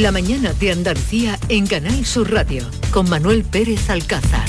La mañana de Andalucía en Canal Sur Radio con Manuel Pérez Alcázar.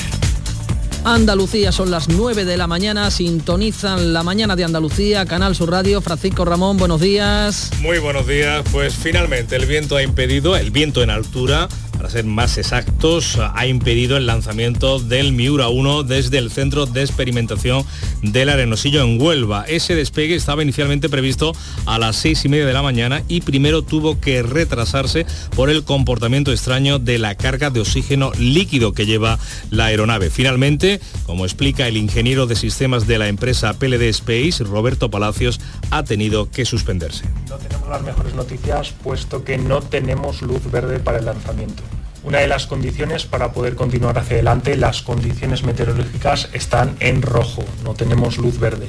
Andalucía son las 9 de la mañana, sintonizan la mañana de Andalucía, Canal Sur Radio. Francisco Ramón, buenos días. Muy buenos días, pues finalmente el viento ha impedido, el viento en altura para ser más exactos, ha impedido el lanzamiento del Miura 1 desde el centro de experimentación del Arenosillo en Huelva. Ese despegue estaba inicialmente previsto a las seis y media de la mañana y primero tuvo que retrasarse por el comportamiento extraño de la carga de oxígeno líquido que lleva la aeronave. Finalmente, como explica el ingeniero de sistemas de la empresa PLD Space, Roberto Palacios, ha tenido que suspenderse. No tenemos las mejores noticias puesto que no tenemos luz verde para el lanzamiento. Una de las condiciones para poder continuar hacia adelante, las condiciones meteorológicas están en rojo, no tenemos luz verde.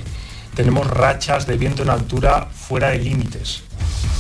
Tenemos rachas de viento en altura fuera de límites.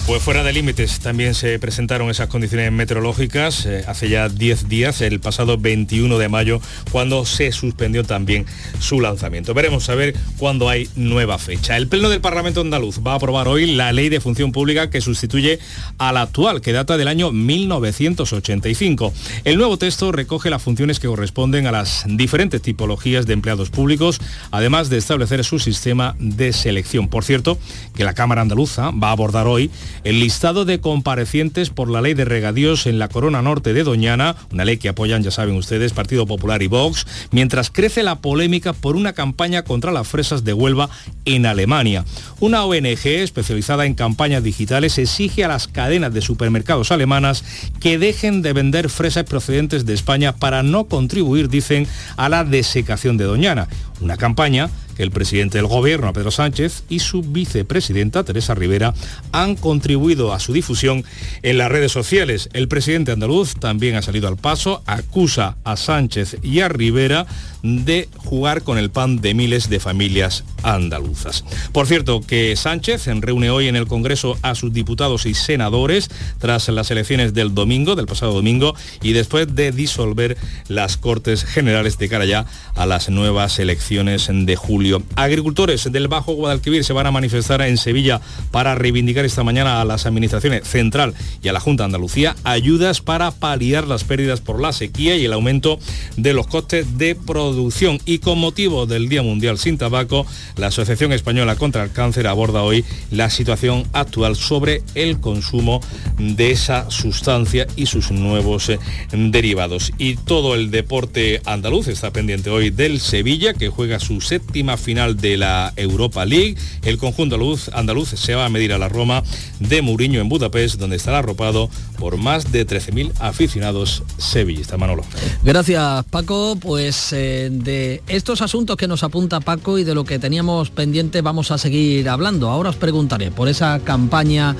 Pues fuera de límites también se presentaron esas condiciones meteorológicas eh, hace ya 10 días, el pasado 21 de mayo, cuando se suspendió también su lanzamiento. Veremos a ver cuándo hay nueva fecha. El Pleno del Parlamento andaluz va a aprobar hoy la ley de función pública que sustituye a la actual, que data del año 1985. El nuevo texto recoge las funciones que corresponden a las diferentes tipologías de empleados públicos, además de establecer su sistema de selección. Por cierto, que la Cámara Andaluza va a abordar hoy el listado de comparecientes por la ley de regadíos en la Corona Norte de Doñana, una ley que apoyan, ya saben ustedes, Partido Popular y Vox, mientras crece la polémica por una campaña contra las fresas de Huelva en Alemania. Una ONG especializada en campañas digitales exige a las cadenas de supermercados alemanas que dejen de vender fresas procedentes de España para no contribuir, dicen, a la desecación de Doñana. Una campaña el presidente del gobierno, Pedro Sánchez, y su vicepresidenta, Teresa Rivera, han contribuido a su difusión en las redes sociales. El presidente andaluz también ha salido al paso, acusa a Sánchez y a Rivera de jugar con el pan de miles de familias andaluzas. Por cierto, que Sánchez reúne hoy en el Congreso a sus diputados y senadores tras las elecciones del domingo, del pasado domingo, y después de disolver las Cortes Generales de cara ya a las nuevas elecciones de julio. Agricultores del Bajo Guadalquivir se van a manifestar en Sevilla para reivindicar esta mañana a las administraciones central y a la Junta de Andalucía ayudas para paliar las pérdidas por la sequía y el aumento de los costes de producción y con motivo del Día Mundial sin Tabaco, la Asociación Española contra el Cáncer aborda hoy la situación actual sobre el consumo de esa sustancia y sus nuevos eh, derivados. Y todo el deporte andaluz está pendiente hoy del Sevilla, que juega su séptima final de la Europa League. El conjunto andaluz, andaluz se va a medir a la Roma de Muriño en Budapest, donde estará arropado por más de 13.000 aficionados sevillistas. Manolo. Gracias, Paco. Pues eh, de estos asuntos que nos apunta Paco y de lo que teníamos pendiente vamos a seguir hablando. Ahora os preguntaré por esa campaña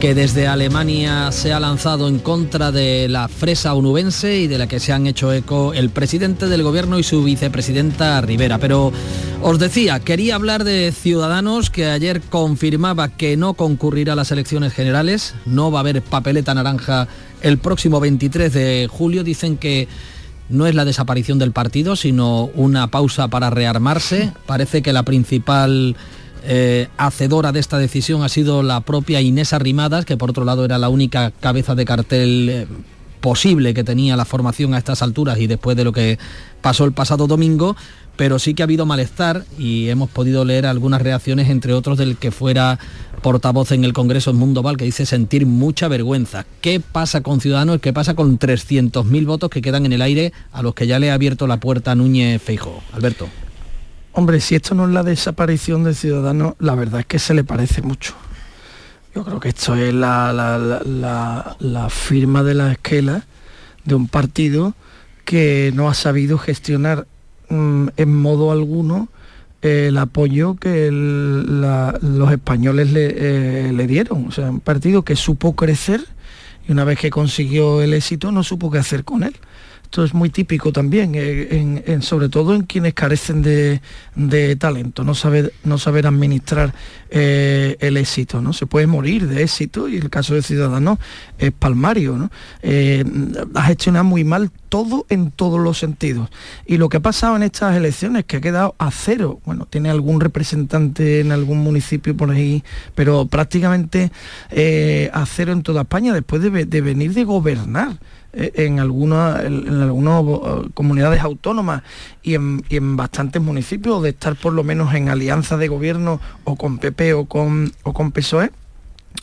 que desde Alemania se ha lanzado en contra de la fresa onubense y de la que se han hecho eco el presidente del gobierno y su vicepresidenta Rivera. Pero decía, quería hablar de Ciudadanos que ayer confirmaba que no concurrirá a las elecciones generales, no va a haber papeleta naranja el próximo 23 de julio. Dicen que no es la desaparición del partido, sino una pausa para rearmarse. Parece que la principal eh, hacedora de esta decisión ha sido la propia Inés Arrimadas, que por otro lado era la única cabeza de cartel eh, posible que tenía la formación a estas alturas y después de lo que pasó el pasado domingo, pero sí que ha habido malestar y hemos podido leer algunas reacciones, entre otros del que fuera portavoz en el Congreso en Mundo Val, que dice sentir mucha vergüenza. ¿Qué pasa con Ciudadanos? ¿Qué pasa con 300.000 votos que quedan en el aire a los que ya le ha abierto la puerta a Núñez Feijo? Alberto. Hombre, si esto no es la desaparición de Ciudadanos, la verdad es que se le parece mucho. Yo creo que esto es la, firma de la esquela de un partido que no ha sabido gestionar mm, en modo alguno el apoyo que los españoles eh, le, dieron. O sea, un partido que supo crecer y una vez que consiguió el éxito no supo qué hacer con él. Esto es muy típico también, eh, en, sobre todo en quienes carecen de, talento, no saber, no saber administrar eh, el éxito, ¿no? Se puede morir de éxito y el caso de Ciudadanos es palmario, ¿no? Eh, ha gestionado muy mal todo en todos los sentidos. Y lo que ha pasado en estas elecciones, que ha quedado a cero, bueno, tiene algún representante en algún municipio por ahí, pero prácticamente a cero en toda España después de venir de gobernar. Eh, en algunas en, algunas eh, comunidades autónomas y en, bastantes municipios de estar por lo menos en alianza de gobierno o con PP o con, o con PSOE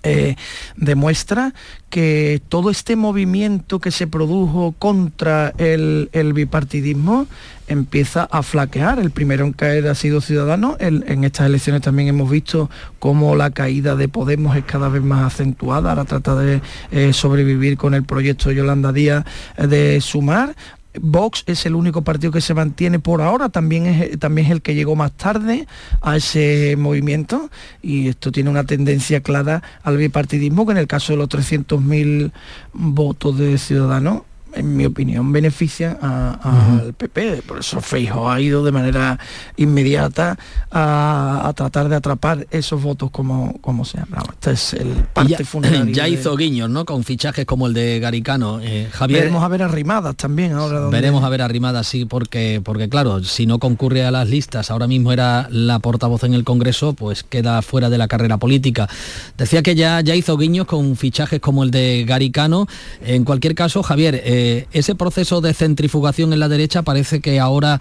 eh, demuestra que todo este movimiento que se produjo contra el, bipartidismo empieza a flaquear. El primero en caer ha sido Ciudadanos. en estas elecciones también hemos visto cómo la caída de Podemos es cada vez más acentuada. Ahora trata de eh, sobrevivir con el proyecto Yolanda Díaz de sumar. Vox es el único partido que se mantiene por ahora, también es, también el que llegó más tarde a ese movimiento y esto tiene una tendencia clara al bipartidismo que en el caso de los 300.000 votos de Ciudadanos en mi opinión, beneficia al PP. Por eso Feijo ha ido de manera inmediata a, tratar de atrapar esos votos como, como sea. este es el parte ya, Ya hizo guiños, ¿no? Con fichajes como el de Garicano. Eh, Javier, veremos a ver arrimadas también ahora. Veremos a ver arrimadas, sí, porque, porque claro, si no concurre a las listas, ahora mismo era la portavoz en el Congreso, pues queda fuera de la carrera política. Decía que ya, ya hizo guiños con fichajes como el de Garicano. En cualquier caso, Javier, eh, ese proceso de centrifugación en la derecha parece que ahora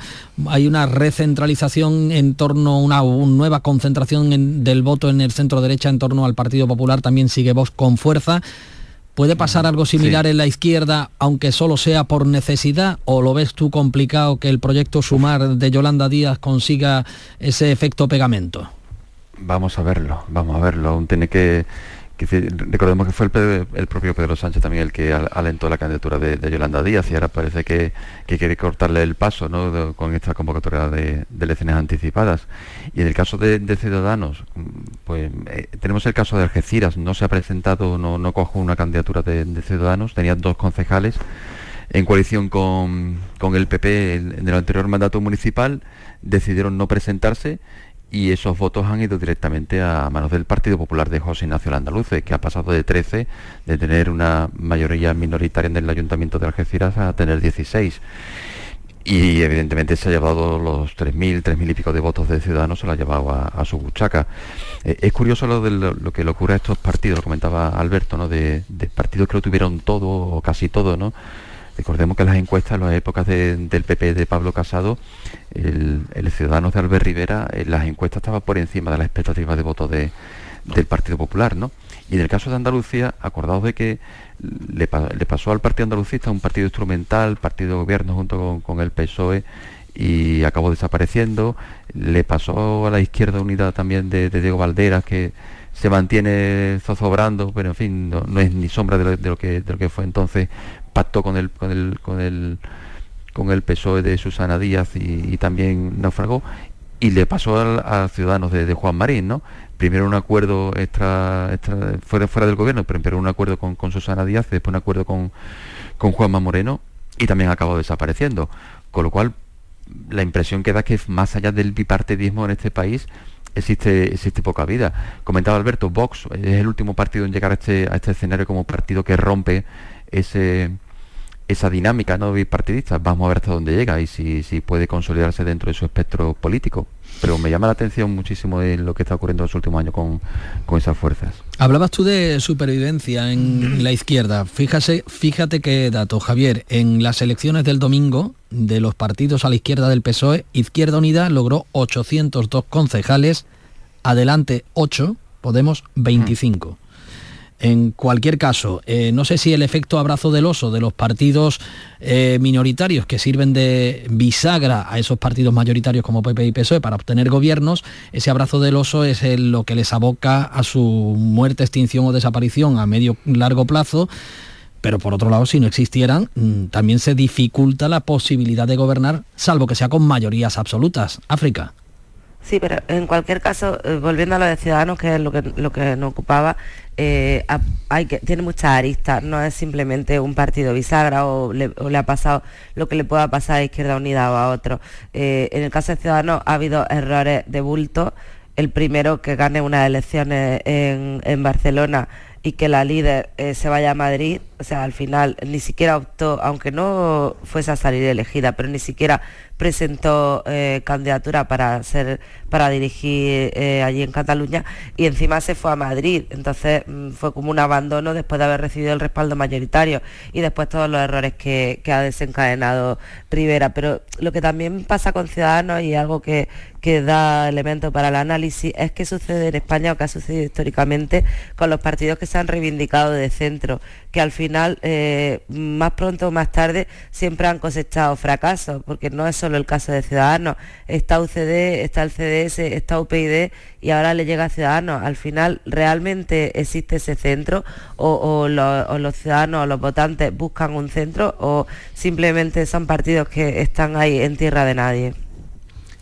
hay una recentralización en torno a una, nueva concentración del voto en el centro derecha en torno al Partido Popular, también sigue Vox con fuerza. ¿Puede pasar algo similar en la izquierda, aunque solo sea por necesidad? ¿O lo ves tú complicado que el proyecto Sumar de Yolanda Díaz consiga ese efecto pegamento? Vamos a verlo, vamos a verlo. Aún tiene que recordemos que fue el, propio Pedro Sánchez también el que alentó la candidatura de, Yolanda Díaz y ahora parece que, quiere cortarle el paso con esta convocatoria de, elecciones anticipadas. Y en el caso de, Ciudadanos, pues eh, tenemos el caso de Algeciras, no se ha presentado, no, no cojo una candidatura de, Ciudadanos, tenía dos concejales en coalición con, el PP en el anterior mandato municipal, decidieron no presentarse y esos votos han ido directamente a manos del Partido Popular de José Ignacio Landaluce, que ha pasado de 13, de tener una mayoría minoritaria en el Ayuntamiento de Algeciras, a tener 16. Y evidentemente se ha llevado los 3.000, 3.000 y pico de votos de Ciudadanos, se lo ha llevado a, su buchaca. Eh, es curioso lo, de lo, que le ocurre a estos partidos, lo comentaba Alberto, ¿no? de, de partidos que lo tuvieron todo o casi todo, ¿no? Recordemos que las encuestas en las épocas del PP de Pablo Casado, el, Ciudadanos de Albert Rivera, en eh, las encuestas estaban por encima de las expectativas de voto del Partido Popular, ¿no? Y en el caso de Andalucía, acordados de que le, pasó al Partido Andalucista un partido instrumental, partido de gobierno junto con, el PSOE, y acabó desapareciendo. Le pasó a la izquierda unida también de, Diego Valderas, que se mantiene zozobrando, pero en fin, no, es ni sombra de de lo que fue entonces pactó con el, con el, con el, con el PSOE de Susana Díaz y, también naufragó, y le pasó a, Ciudadanos de, Juan Marín, ¿no? Primero un acuerdo extra, fuera, fuera del gobierno, pero primero un acuerdo con, Susana Díaz, después un acuerdo con, con Juanma Moreno, y también acabó desapareciendo. Con lo cual, la impresión que da que más allá del bipartidismo en este país, existe, existe poca vida. Comentaba Alberto, Vox es el último partido en llegar a este, a este escenario como partido que rompe ese, esa dinámica no bipartidista. Vamos a ver hasta dónde llega y si, si puede consolidarse dentro de su espectro político. Pero me llama la atención muchísimo de lo que está ocurriendo en los últimos años con, esas fuerzas. Hablabas tú de supervivencia en la izquierda. Fíjate, fíjate qué dato, Javier. En las elecciones del domingo de los partidos a la izquierda del PSOE, Izquierda Unida logró 802 concejales, adelante 8, Podemos 25. En cualquier caso, eh, no sé si el efecto abrazo del oso de los partidos eh, minoritarios que sirven de bisagra a esos partidos mayoritarios como PP y PSOE para obtener gobiernos, ese abrazo del oso es lo que les aboca a su muerte, extinción o desaparición a medio largo plazo. Pero por otro lado, si no existieran, mm, también se dificulta la posibilidad de gobernar, salvo que sea con mayorías absolutas. África. Sí, pero en cualquier caso, eh, volviendo a lo de Ciudadanos, que es lo que, lo que nos ocupaba, eh, hay que, tiene muchas aristas, no es simplemente un partido bisagra o le, ha pasado lo que le pueda pasar a Izquierda Unida o a otro. Eh, en el caso de Ciudadanos ha habido errores de bulto. El primero que gane unas elecciones en, en Barcelona y que la líder se vaya a Madrid, o sea, al final ni siquiera optó, aunque no fuese a salir elegida, pero ni siquiera presentó eh, candidatura para ser para dirigir eh, allí en Cataluña y encima se fue a Madrid. Entonces mm, fue como un abandono después de haber recibido el respaldo mayoritario y después todos los errores que, ha desencadenado Rivera. Pero lo que también pasa con Ciudadanos y algo que, da elemento para el análisis es que sucede en España o que ha sucedido históricamente con los partidos que se han reivindicado de centro, que al final, eh, más pronto o más tarde, siempre han cosechado fracasos, porque no es solo el caso de Ciudadanos, está UCD, está el CDS, está UPyD y ahora le llega a Ciudadanos. Al final, ¿realmente existe ese centro o, los ciudadanos o los votantes buscan un centro o simplemente son partidos que están ahí en tierra de nadie?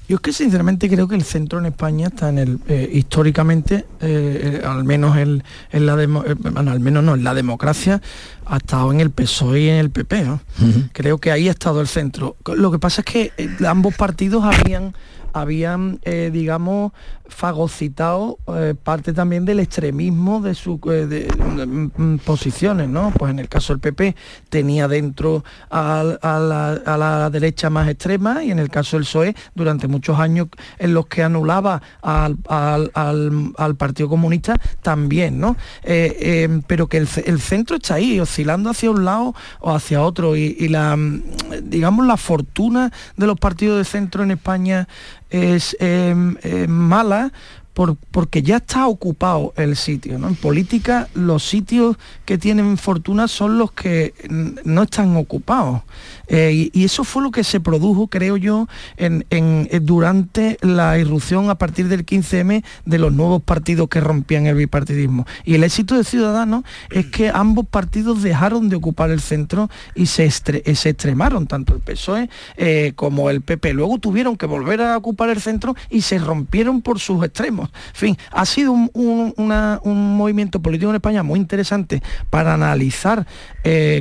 Yo es que sinceramente creo que el centro en España está en el eh, históricamente, eh, al menos en, la al menos no, en la democracia, ha estado en el PSOE y en el PP. Creo que ahí ha estado el centro. Lo que pasa es que eh, ambos partidos habían habían, eh, digamos, fagocitado eh, parte también del extremismo de sus eh, mm, mm, posiciones, ¿no? Pues en el caso del PP tenía dentro a, la, derecha más extrema y en el caso del PSOE durante muchos años en los que anulaba al, Partido Comunista también, ¿no? pero que el, centro está ahí, oscilando hacia un lado o hacia otro. Y, la, mm, digamos, la fortuna de los partidos de centro en España es em, mala porque ya está ocupado el sitio. En política los sitios que tienen fortuna son los que no están ocupados. Eh, y, eso fue lo que se produjo, creo yo, en, eh, durante la irrupción a partir del 15M de los nuevos partidos que rompían el bipartidismo. Y el éxito de Ciudadanos es que ambos partidos dejaron de ocupar el centro y se, eh, se extremaron, tanto el PSOE como el PP. Luego tuvieron que volver a ocupar el centro y se rompieron por sus extremos. En fin, ha sido un, un movimiento político en España muy interesante para analizar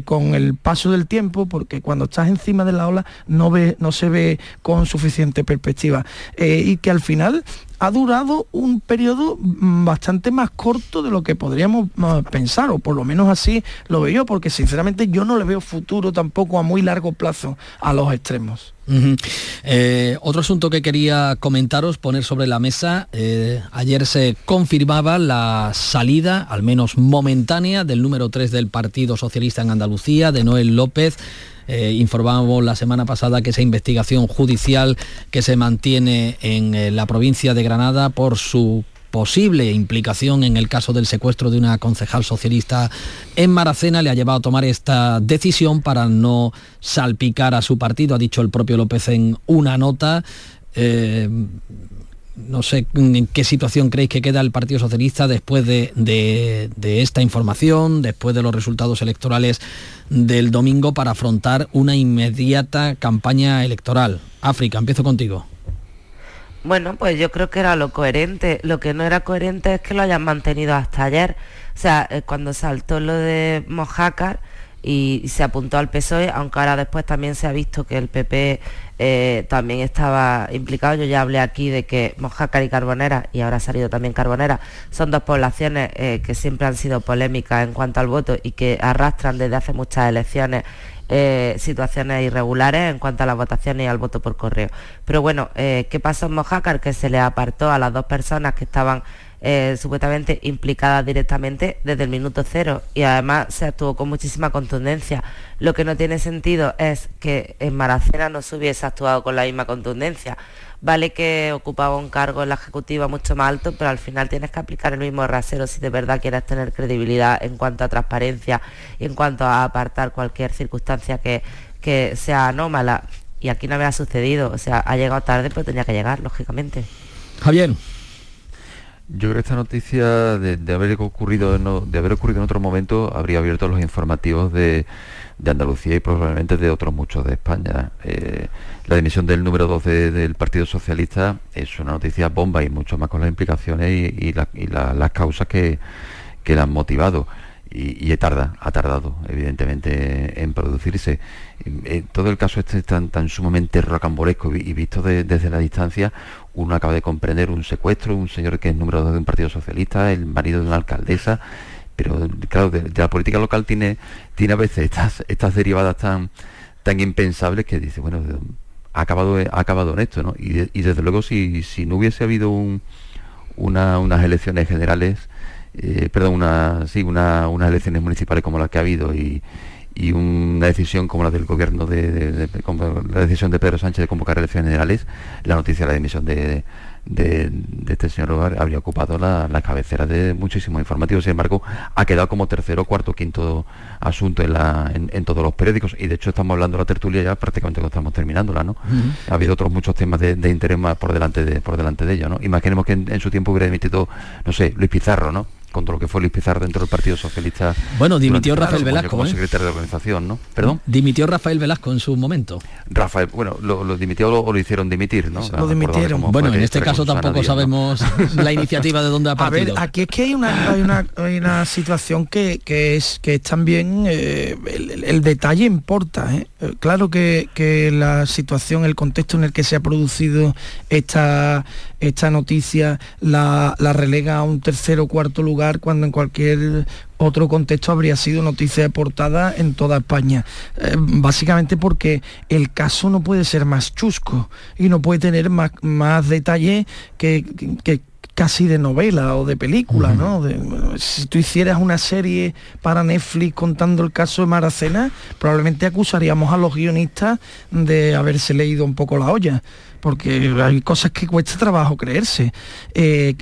con el paso del tiempo, porque cuando estás encima de la ola no, ve, no se ve con suficiente perspectiva. Eh, y que al final ha durado un periodo mm, bastante más corto de lo que podríamos mm, pensar, o por lo menos así lo veo yo, porque sinceramente yo no le veo futuro tampoco a muy largo plazo a los extremos. Eh, otro asunto que quería comentaros, poner sobre la mesa, eh, ayer se confirmaba la salida, al menos momentánea, del número 3 del Partido Socialista en Andalucía, de Noel López. Eh, informábamos la semana pasada que esa investigación judicial que se mantiene en eh, la provincia de Granada por su posible implicación en el caso del secuestro de una concejal socialista en Maracena le ha llevado a tomar esta decisión para no salpicar a su partido, ha dicho el propio López en una nota. Eh, no sé en qué situación creéis que queda el Partido Socialista después de, esta información, después de los resultados electorales del domingo para afrontar una inmediata campaña electoral. África, empiezo contigo. Bueno, pues yo creo que era lo coherente. Lo que no era coherente es que lo hayan mantenido hasta ayer. O sea, eh, cuando saltó lo de Mojácar, y, se apuntó al PSOE, aunque ahora después también se ha visto que el PP eh, también estaba implicado. Yo ya hablé aquí de que Mojácar y Carbonera, y ahora ha salido también Carbonera, son dos poblaciones eh, que siempre han sido polémicas en cuanto al voto y que arrastran desde hace muchas elecciones eh, situaciones irregulares en cuanto a las votaciones y al voto por correo. Pero bueno, ¿qué pasó en Mojácar? Que se le apartó a las dos personas que estaban eh, supuestamente implicadas directamente desde el minuto cero y además se actuó con muchísima contundencia. Lo que no tiene sentido es que en Maracena no se hubiese actuado con la misma contundencia. Vale que ocupaba un cargo en la ejecutiva mucho más alto, pero al final tienes que aplicar el mismo rasero si de verdad quieres tener credibilidad en cuanto a transparencia y en cuanto a apartar cualquier circunstancia que, que sea anómala. Y aquí no había sucedido, o sea, ha llegado tarde, pero tenía que llegar, lógicamente. Javier. Yo creo que esta noticia de, haber ocurrido de haber ocurrido en otro momento habría abierto los informativos de, Andalucía y probablemente de otros muchos de España. Eh, la dimisión del número 12 del Partido Socialista es una noticia bomba y mucho más con las implicaciones y, las causas que, que la han motivado y, tarda, ha tardado evidentemente en producirse. En todo el caso este es tan, tan sumamente rocambolesco y, visto desde la distancia, uno acaba de comprender un secuestro, un señor que es número dos de un partido socialista, el marido de una alcaldesa, pero claro, de, la política local tiene, tiene a veces estas, estas derivadas tan, tan impensables que dice, bueno, ha acabado, ha acabado en esto, ¿no? Y, desde luego si, si no hubiese habido unas elecciones generales, eh, perdón, una, sí, una, unas elecciones municipales como las que ha habido y, una decisión como la del gobierno de, la decisión de Pedro Sánchez de convocar elecciones generales, la noticia de la dimisión de, de, este señor habría ocupado la, cabecera de muchísimos informativos. Sin embargo, ha quedado como tercero, cuarto, quinto asunto en, en, todos los periódicos. Y de hecho estamos hablando de la tertulia ya prácticamente cuando estamos terminándola, ¿no? Ha habido otros muchos temas de, interés más por delante de, por delante de ella, ¿no? Imaginemos que en, en, su tiempo hubiera emitido, no sé, Luis Pizarro, ¿no? Contra lo que fue Luis Pizarro dentro del Partido Socialista. Bueno, dimitió Rafael Velasco. Como ¿eh? secretario de organización, ¿no? ¿Perdón? Dimitió Rafael Velasco en su momento. Rafael, bueno, lo, dimitió o lo, hicieron dimitir, ¿no? lo dimitieron. Bueno, en este caso tampoco sabemos la iniciativa de dónde ha partido. A ver, aquí es que hay una, hay una, hay una situación que, que, es que es también eh, el, detalle importa. ¿eh? Claro que, que la situación, el contexto en el que se ha producido esta, esta noticia la, la relega a un tercer o cuarto lugar cuando en cualquier otro contexto habría sido noticia de portada en toda España. Eh, básicamente porque el caso no puede ser más chusco y no puede tener más, más detalle que, casi de novela o de película, ¿no? si tú hicieras una serie para Netflix contando el caso de Maracena, probablemente acusaríamos a los guionistas de haberse leído un poco la olla porque hay cosas que cuesta trabajo creerse. Eh,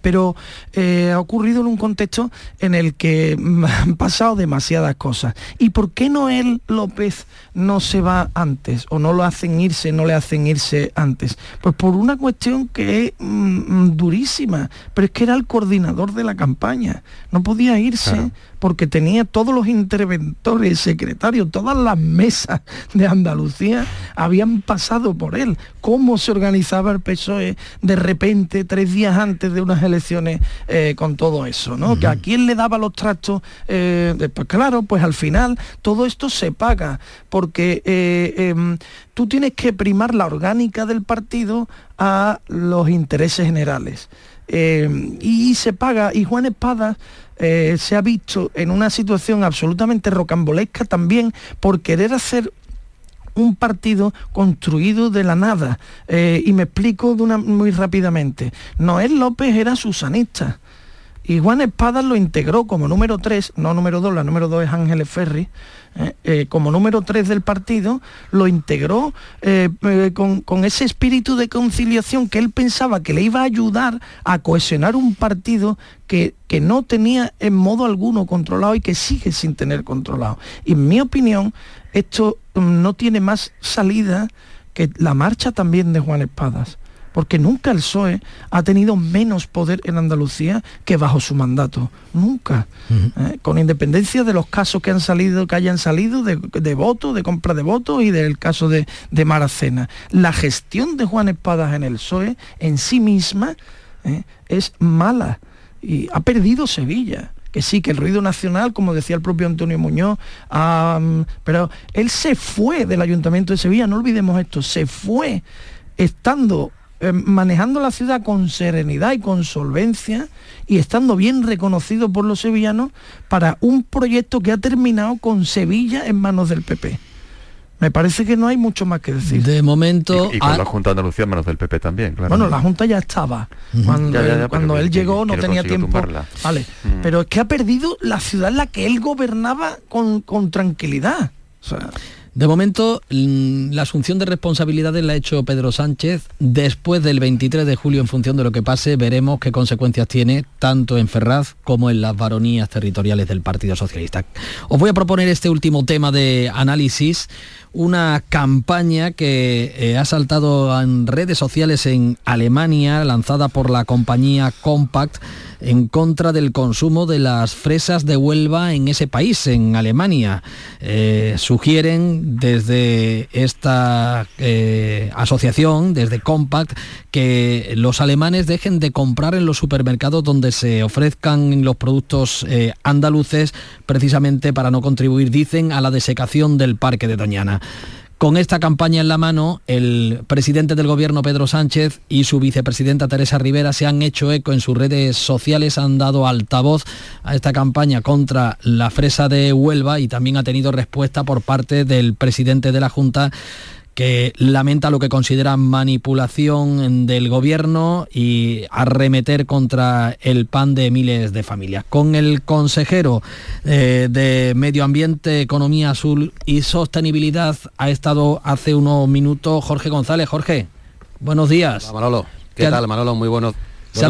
pero eh, ha ocurrido en un contexto en el que han pasado demasiadas cosas. ¿Y por qué Noel López no se va antes? ¿O no lo hacen irse, no le hacen irse antes? Pues por una cuestión que es mm, durísima, pero es que era el coordinador de la campaña. No podía irse porque tenía todos los interventores, secretarios, todas las mesas de Andalucía habían pasado por él. ¿Cómo se organizaba el PSOE de repente, tres días antes de unas elecciones, eh, con todo eso? ¿no? ¿Que ¿A quién le daba los trastos? Eh, pues claro, pues al final todo esto se paga, porque eh, em, tú tienes que primar la orgánica del partido a los intereses generales. Y se paga, y Juan Espada eh, se ha visto en una situación absolutamente rocambolesca también por querer hacer un partido construido de la nada. Eh, y me explico de una, muy rápidamente. Noel López era susanista. Y Juan Espadas lo integró como número 3, no número 2, la número 2 es Ángeles Ferri, eh, eh, como número 3 del partido, lo integró eh, con, ese espíritu de conciliación que él pensaba que le iba a ayudar a cohesionar un partido que, que no tenía en modo alguno controlado y que sigue sin tener controlado. Y en mi opinión, esto no tiene más salida que la marcha también de Juan Espadas porque nunca el PSOE ha tenido menos poder en Andalucía que bajo su mandato, nunca. ¿eh? Con independencia de los casos que han salido, que hayan salido de, votos, de compra de votos y del caso de, Maracena. La gestión de Juan Espadas en el PSOE en sí misma ¿eh? es mala y ha perdido Sevilla que sí, que el ruido nacional, como decía el propio Antonio Muñoz, pero él se fue del Ayuntamiento de Sevilla, no olvidemos esto, se fue estando eh, manejando la ciudad con serenidad y con solvencia y estando bien reconocido por los sevillanos para un proyecto que ha terminado con Sevilla en manos del PP. Me parece que no hay mucho más que decir. De momento... Y, con la Junta de Andalucía en manos del PP también, claro. Bueno, la Junta ya estaba. Cuando, él, llegó no tenía tiempo. Vale. Mm. Pero es que ha perdido la ciudad en la que él gobernaba con, con tranquilidad. O sea, De momento, la asunción de responsabilidades la ha hecho Pedro Sánchez. Después del 23 de julio, en función de lo que pase, veremos qué consecuencias tiene tanto en Ferraz como en las varonías territoriales del Partido Socialista. Os voy a proponer este último tema de análisis una campaña que eh, ha saltado en redes sociales en Alemania, lanzada por la compañía Compact, en contra del consumo de las fresas de Huelva en ese país, en Alemania. Eh, sugieren desde esta eh, asociación, desde Compact, que los alemanes dejen de comprar en los supermercados donde se ofrezcan los productos andaluces, precisamente para no contribuir, dicen, a la desecación del parque de Doñana. Con esta campaña en la mano, el presidente del gobierno Pedro Sánchez y su vicepresidenta Teresa Rivera se han hecho eco en sus redes sociales, han dado altavoz a esta campaña contra la fresa de Huelva y también ha tenido respuesta por parte del presidente de la Junta que lamenta lo que considera manipulación del gobierno y arremeter contra el pan de miles de familias. Con el consejero eh, de Medio Ambiente, Economía Azul y Sostenibilidad ha estado hace unos minutos Jorge González. Jorge, buenos días. Manolo. ¿Qué, tal, Manolo? Muy buenos ¿Se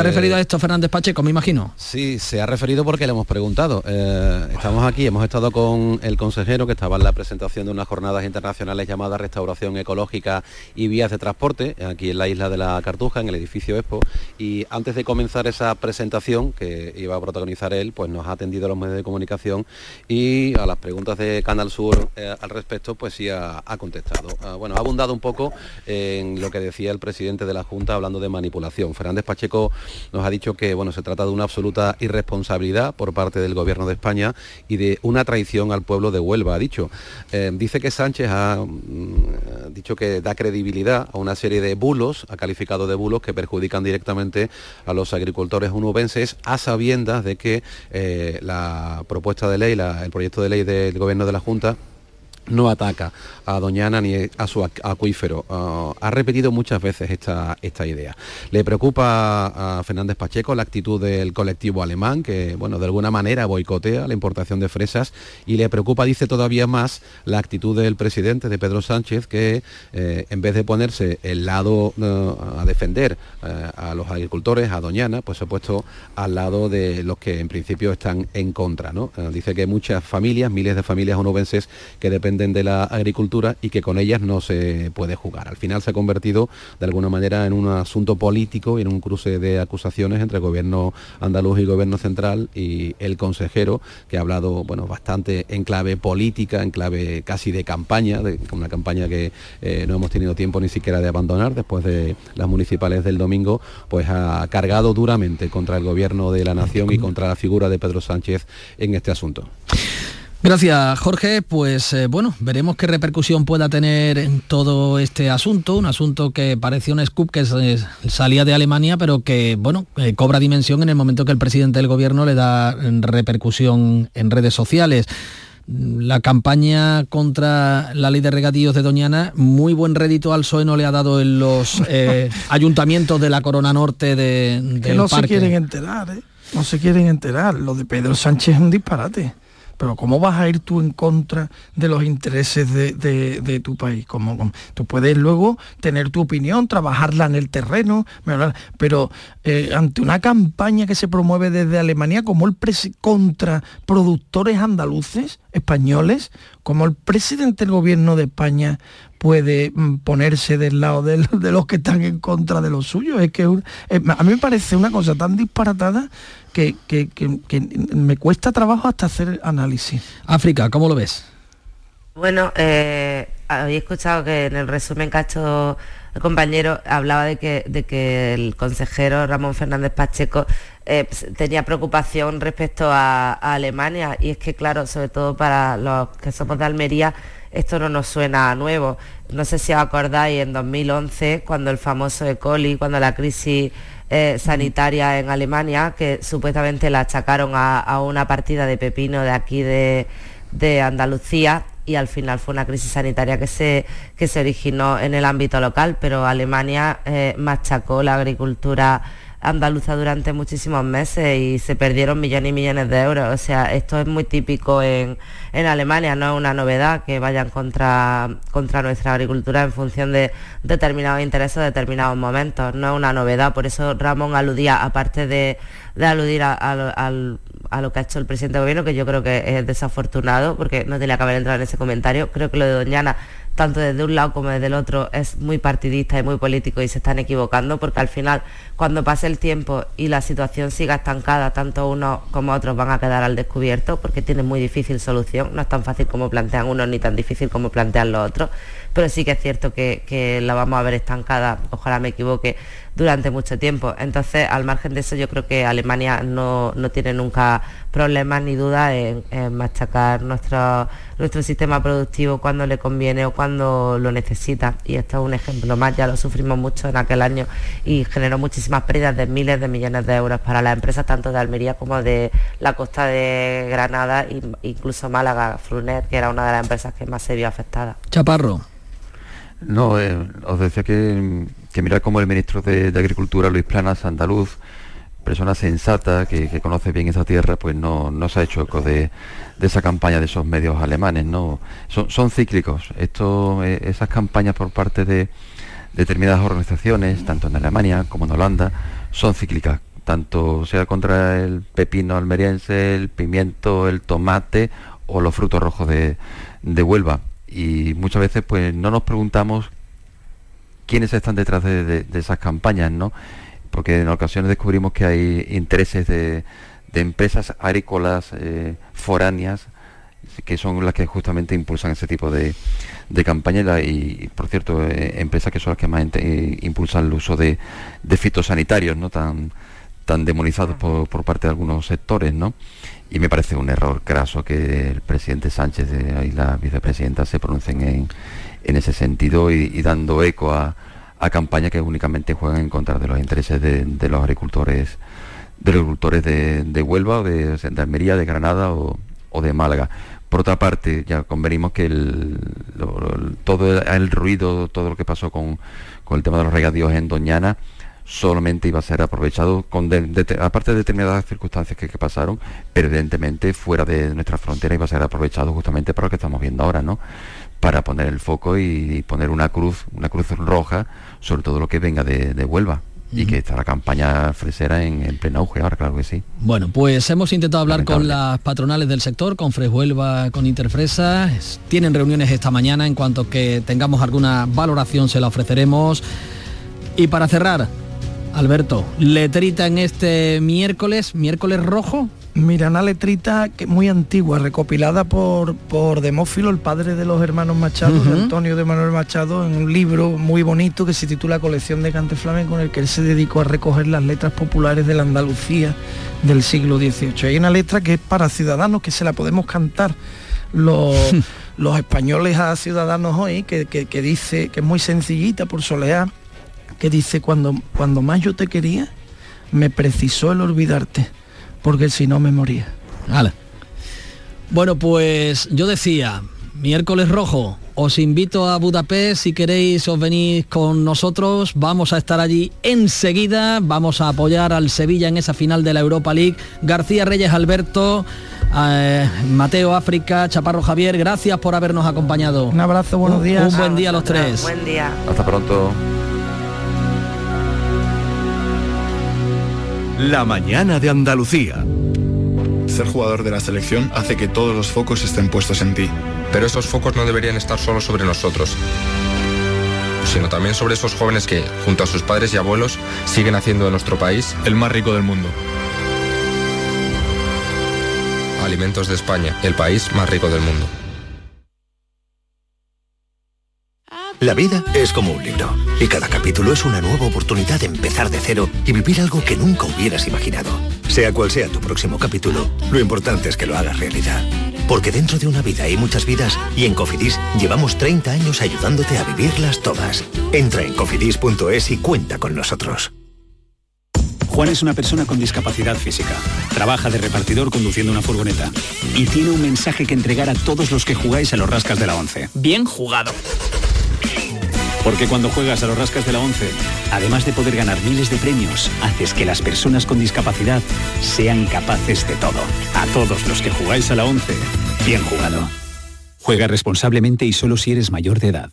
ha, referido a esto Fernández Pacheco, me imagino? Sí, se ha referido porque le hemos preguntado. Eh, estamos aquí, hemos estado con el consejero que estaba en la presentación de unas jornadas internacionales llamadas Restauración Ecológica y Vías de Transporte, aquí en la isla de la Cartuja, en el edificio Expo. Y antes de comenzar esa presentación, que iba a protagonizar él, pues nos ha atendido a los medios de comunicación y a las preguntas de Canal Sur eh, al respecto, pues sí ha, contestado. Ah, bueno, ha abundado un poco en lo que decía el presidente de la Junta hablando de manipulación. Fernández Pacheco nos ha dicho que bueno, se trata de una absoluta irresponsabilidad por parte del Gobierno de España y de una traición al pueblo de Huelva, ha dicho. Eh, dice que Sánchez ha mm, dicho que da credibilidad a una serie de bulos, ha calificado de bulos que perjudican directamente a los agricultores unubenses a sabiendas de que eh, la propuesta de ley, el proyecto de ley del Gobierno de la Junta no ataca a Doñana ni a su acuífero. Ah, ha repetido muchas veces esta, esta idea. Le preocupa a Fernández Pacheco la actitud del colectivo alemán, que bueno, de alguna manera boicotea la importación de fresas, y le preocupa, dice todavía más, la actitud del presidente, de Pedro Sánchez, que eh, en vez de ponerse el lado eh, a defender eh, a los agricultores, a Doñana, pues se ha puesto al lado de los que en principio están en contra. ¿no? dice que muchas familias, miles de familias onubenses que dependen de la agricultura y que con ellas no se puede jugar. Al final se ha convertido de alguna manera en un asunto político y en un cruce de acusaciones entre gobierno andaluz y gobierno central y el consejero que ha hablado bueno, bastante en clave política, en clave casi de campaña, de una campaña que eh, no hemos tenido tiempo ni siquiera de abandonar después de las municipales del domingo, pues ha cargado duramente contra el gobierno de la nación y contra la figura de Pedro Sánchez en este asunto. Gracias, Jorge. Pues eh, bueno, veremos qué repercusión pueda tener en todo este asunto, un asunto que parecía un scoop que salía de Alemania, pero que bueno, eh, cobra dimensión en el momento que el presidente del gobierno le da mm, repercusión en redes sociales. La campaña contra la ley de regadíos de Doñana, muy buen rédito al PSOE no le ha dado en los eh, ayuntamientos de la Corona Norte de, que no se quieren enterar, ¿eh? No se quieren enterar. Lo de Pedro Sánchez es un disparate. Pero ¿cómo vas a ir tú en contra de los intereses de, tu país? ¿Cómo, Tú puedes luego tener tu opinión, trabajarla en el terreno, pero eh, ante una campaña que se promueve desde Alemania, como el contra productores andaluces, españoles, como el presidente del gobierno de España puede mm, ponerse del lado de, los que están en contra de los suyos. Es que a mí me parece una cosa tan disparatada que, me cuesta trabajo hasta hacer análisis. África, ¿cómo lo ves? Bueno, eh, había escuchado que en el resumen que ha hecho el compañero hablaba de que, de que el consejero Ramón Fernández Pacheco eh, pues, tenía preocupación respecto a, Alemania y es que claro, sobre todo para los que somos de Almería, esto no nos suena nuevo. No sé si os acordáis en 2011, cuando el famoso E. coli, cuando la crisis eh, sanitaria en Alemania, que supuestamente la achacaron a, una partida de pepino de aquí de, Andalucía y al final fue una crisis sanitaria que se, que se originó en el ámbito local, pero Alemania eh, machacó la agricultura andaluza durante muchísimos meses y se perdieron millones y millones de euros. O sea, esto es muy típico en, Alemania, no es una novedad que vayan contra, contra nuestra agricultura en función de determinados intereses, determinados momentos. No es una novedad, por eso Ramón aludía, aparte de, aludir a, lo que ha hecho el presidente de gobierno, que yo creo que es desafortunado, porque no tenía que haber entrado en ese comentario. Creo que lo de Doñana tanto desde un lado como desde el otro, es muy partidista y muy político y se están equivocando porque al final, cuando pase el tiempo y la situación siga estancada, tanto unos como otros van a quedar al descubierto porque tienen muy difícil solución, no es tan fácil como plantean unos ni tan difícil como plantean los otros, pero sí que es cierto que, la vamos a ver estancada, ojalá me equivoque, durante mucho tiempo. Entonces, al margen de eso, yo creo que Alemania no, tiene nunca problemas ni dudas en, machacar nuestro, nuestro sistema productivo cuando le conviene o cuando lo necesita. Y esto es un ejemplo más, ya lo sufrimos mucho en aquel año y generó muchísimas pérdidas de miles de millones de euros para las empresas tanto de Almería como de la costa de Granada e incluso Málaga, Frunet, que era una de las empresas que más se vio afectada. Chaparro. No, eh, os decía que que mirar como el ministro de, Agricultura, Luis Planas, andaluz, persona sensata, que, conoce bien esa tierra, pues no, se ha hecho eco de, esa campaña de esos medios alemanes, ¿no? Son, cíclicos. Esto, eh, esas campañas por parte de determinadas organizaciones, tanto en Alemania como en Holanda, son cíclicas, tanto sea contra el pepino almeriense, el pimiento, el tomate o los frutos rojos de, de Huelva. Y muchas veces pues no nos preguntamos quiénes están detrás de, esas campañas, ¿no? Porque en ocasiones descubrimos que hay intereses de, empresas agrícolas eh, foráneas que son las que justamente impulsan ese tipo de, campañas y, por cierto, eh, empresas que son las que más eh, impulsan el uso de, fitosanitarios, ¿no? Tan, tan demonizados por, parte de algunos sectores, ¿no? Y me parece un error graso que el presidente Sánchez y la vicepresidenta se pronuncien en, en ese sentido y, dando eco a, campañas que únicamente juegan en contra de los intereses de, los agricultores de los agricultores de, Huelva o de, Almería, de Granada o, de Málaga. Por otra parte, ya convenimos que el, todo el ruido, todo lo que pasó con, el tema de los regadíos en Doñana, solamente iba a ser aprovechado con aparte de determinadas circunstancias que, que, pasaron, pero evidentemente fuera de nuestra frontera iba a ser aprovechado justamente para lo que estamos viendo ahora, ¿no? para poner el foco y poner una cruz, una cruz roja sobre todo lo que venga de, Huelva. Y que está la campaña fresera en, en pleno auge ahora, claro que sí. Bueno, pues hemos intentado hablar con las patronales del sector, con Freshuelva, con Interfresa. Tienen reuniones esta mañana. En cuanto que tengamos alguna valoración se la ofreceremos. Y para cerrar, Alberto, letrita en este miércoles, miércoles rojo. Mira, una letrita que muy antigua, recopilada por, por Demófilo, el padre de los hermanos Machado, de Antonio de Manuel Machado, en un libro muy bonito que se titula Colección de Cante Flamenco, en el que él se dedicó a recoger las letras populares de la Andalucía del siglo XVIII. Hay una letra que es para ciudadanos, que se la podemos cantar los, los españoles a ciudadanos hoy, que, que, dice, que es muy sencillita por solear, que dice, cuando, cuando más yo te quería, me precisó el olvidarte porque si no me moría. Bueno, pues yo decía, miércoles rojo, os invito a Budapest, si queréis os venís con nosotros, vamos a estar allí enseguida, vamos a apoyar al Sevilla en esa final de la Europa League. García Reyes Alberto, eh, Mateo África, Chaparro Javier, gracias por habernos acompañado. Un abrazo, buenos días. Un buen día a los tres. Buen día. Hasta pronto. La mañana de Andalucía. Ser jugador de la selección hace que todos los focos estén puestos en ti. Pero esos focos no deberían estar solo sobre nosotros, sino también sobre esos jóvenes que, junto a sus padres y abuelos, siguen haciendo de nuestro país el más rico del mundo. Alimentos de España, el país más rico del mundo. La vida es como un libro y cada capítulo es una nueva oportunidad de empezar de cero y vivir algo que nunca hubieras imaginado. Sea cual sea tu próximo capítulo, lo importante es que lo hagas realidad. Porque dentro de una vida hay muchas vidas y en Cofidis llevamos 30 años ayudándote a vivirlas todas. Entra en cofidis.es y cuenta con nosotros. Juan es una persona con discapacidad física. Trabaja de repartidor conduciendo una furgoneta. Y tiene un mensaje que entregar a todos los que jugáis a los rascas de la 11. Bien jugado. Porque cuando juegas a los rascas de la 11, además de poder ganar miles de premios, haces que las personas con discapacidad sean capaces de todo. A todos los que jugáis a la 11, bien jugado. Juega responsablemente y solo si eres mayor de edad.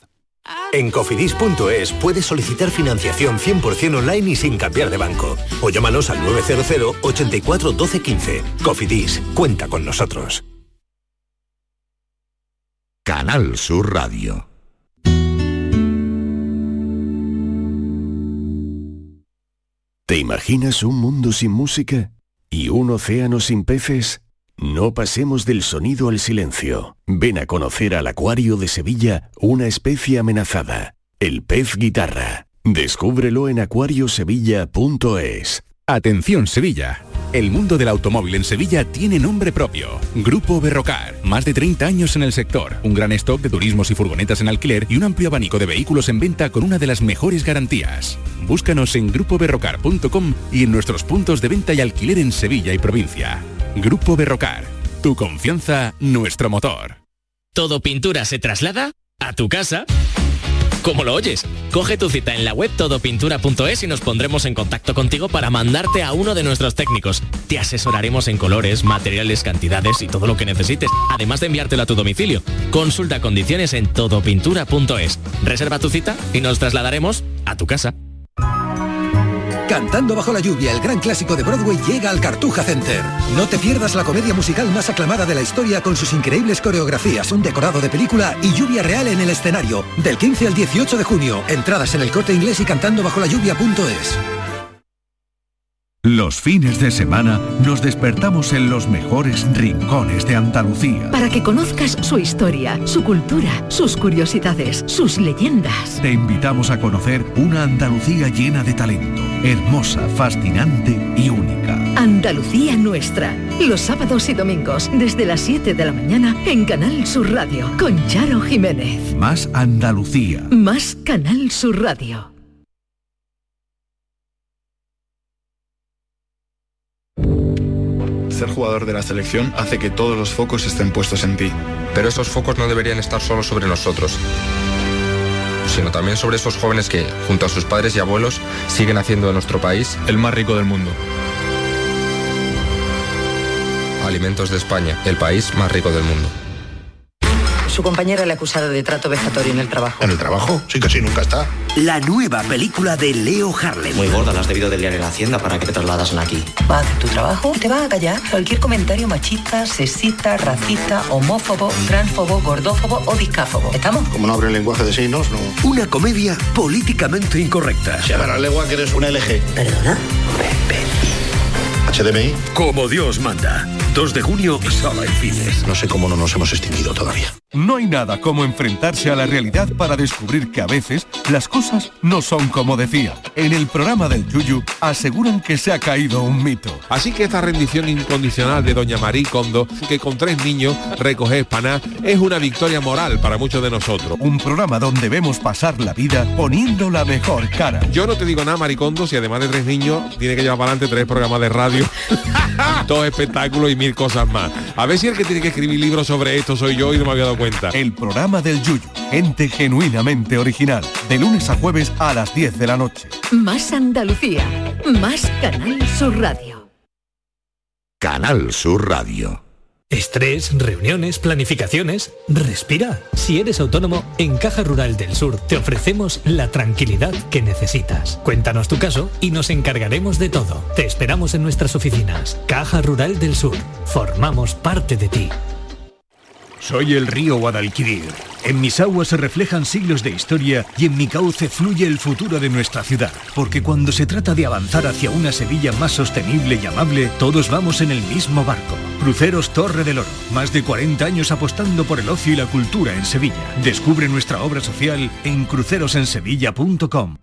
En cofidis.es puedes solicitar financiación 100% online y sin cambiar de banco. O llámanos al 900 84 12 15. Cofidis, cuenta con nosotros. Canal Sur Radio. ¿Te imaginas un mundo sin música? ¿Y un océano sin peces? No pasemos del sonido al silencio. Ven a conocer al Acuario de Sevilla una especie amenazada, el pez guitarra. Descúbrelo en acuariosevilla.es. Atención Sevilla. El mundo del automóvil en Sevilla tiene nombre propio. Grupo Berrocar. Más de 30 años en el sector. Un gran stock de turismos y furgonetas en alquiler y un amplio abanico de vehículos en venta con una de las mejores garantías. Búscanos en grupoberrocar.com y en nuestros puntos de venta y alquiler en Sevilla y provincia. Grupo Berrocar. Tu confianza, nuestro motor. ¿Todo pintura se traslada? ¿A tu casa? ¿Cómo lo oyes? Coge tu cita en la web todopintura.es y nos pondremos en contacto contigo para mandarte a uno de nuestros técnicos. Te asesoraremos en colores, materiales, cantidades y todo lo que necesites, además de enviártelo a tu domicilio. Consulta condiciones en todopintura.es. Reserva tu cita y nos trasladaremos a tu casa. Cantando bajo la lluvia, el gran clásico de Broadway llega al Cartuja Center. No te pierdas la comedia musical más aclamada de la historia con sus increíbles coreografías, un decorado de película y lluvia real en el escenario. Del 15 al 18 de junio. Entradas en el corte inglés y cantando bajo la lluvia.es. Los fines de semana nos despertamos en los mejores rincones de Andalucía. Para que conozcas su historia, su cultura, sus curiosidades, sus leyendas. Te invitamos a conocer una Andalucía llena de talento, hermosa, fascinante y única. Andalucía nuestra. Los sábados y domingos desde las 7 de la mañana en Canal Sur Radio con Charo Jiménez. Más Andalucía. Más Canal Sur Radio. Ser jugador de la selección hace que todos los focos estén puestos en ti. Pero esos focos no deberían estar solo sobre nosotros, sino también sobre esos jóvenes que, junto a sus padres y abuelos, siguen haciendo de nuestro país el más rico del mundo. Alimentos de España, el país más rico del mundo. Su compañera le ha acusado de trato vejatorio en el trabajo. ¿En el trabajo? Sí, casi nunca está. La nueva película de Leo Harlem. Muy gorda, la has debido de liar en la hacienda para que te trasladasen aquí. Va a hacer tu trabajo te va a callar cualquier comentario machista, sexista, racista, homófobo, transfobo, gordófobo o discáfobo. ¿Estamos? Como no abre el lenguaje de signos, no. Una comedia políticamente incorrecta. Se la lengua que eres una LG. ¿Perdona? HDMI. Como Dios manda. 2 de junio, sala en cines. No sé cómo no nos hemos extinguido todavía. No hay nada como enfrentarse a la realidad para descubrir que a veces las cosas no son como decían. En el programa del Yuyu aseguran que se ha caído un mito. Así que esta rendición incondicional de doña Marí Kondo, que con tres niños recoge espaná, es una victoria moral para muchos de nosotros. Un programa donde vemos pasar la vida poniendo la mejor cara. Yo no te digo nada, Maricondo, si además de tres niños tiene que llevar para adelante tres programas de radio, dos espectáculos y mil cosas más. A ver si el que tiene que escribir libros sobre esto soy yo y no me había dado cuenta. El programa del Yuyu, gente genuinamente original, de lunes a jueves a las 10 de la noche. Más Andalucía. Más Canal Sur Radio. Canal Sur Radio. Estrés, reuniones, planificaciones. Respira. Si eres autónomo, en Caja Rural del Sur te ofrecemos la tranquilidad que necesitas. Cuéntanos tu caso y nos encargaremos de todo. Te esperamos en nuestras oficinas. Caja Rural del Sur. Formamos parte de ti. Soy el río Guadalquivir. En mis aguas se reflejan siglos de historia y en mi cauce fluye el futuro de nuestra ciudad. Porque cuando se trata de avanzar hacia una Sevilla más sostenible y amable, todos vamos en el mismo barco. Cruceros Torre del Oro. Más de 40 años apostando por el ocio y la cultura en Sevilla. Descubre nuestra obra social en crucerosensevilla.com.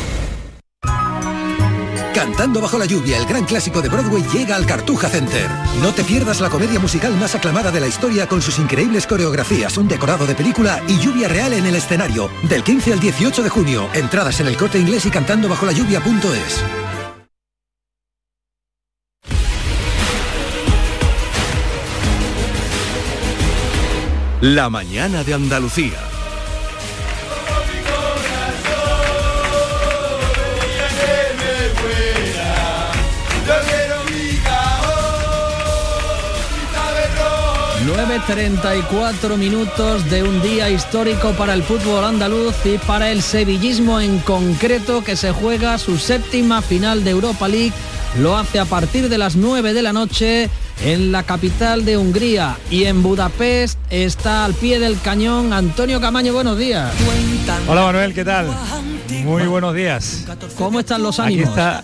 Cantando bajo la lluvia, el gran clásico de Broadway llega al Cartuja Center. No te pierdas la comedia musical más aclamada de la historia con sus increíbles coreografías, un decorado de película y lluvia real en el escenario. Del 15 al 18 de junio. Entradas en el corte inglés y cantando bajo la lluvia.es. La mañana de Andalucía. ...9.34 minutos de un día histórico para el fútbol andaluz y para el sevillismo en concreto que se juega su séptima final de Europa League. Lo hace a partir de las 9 de la noche en la capital de Hungría y en Budapest está al pie del cañón Antonio Camaño, buenos días. Hola Manuel, ¿qué tal? Muy buenos días. ¿Cómo están los ánimos? Aquí está.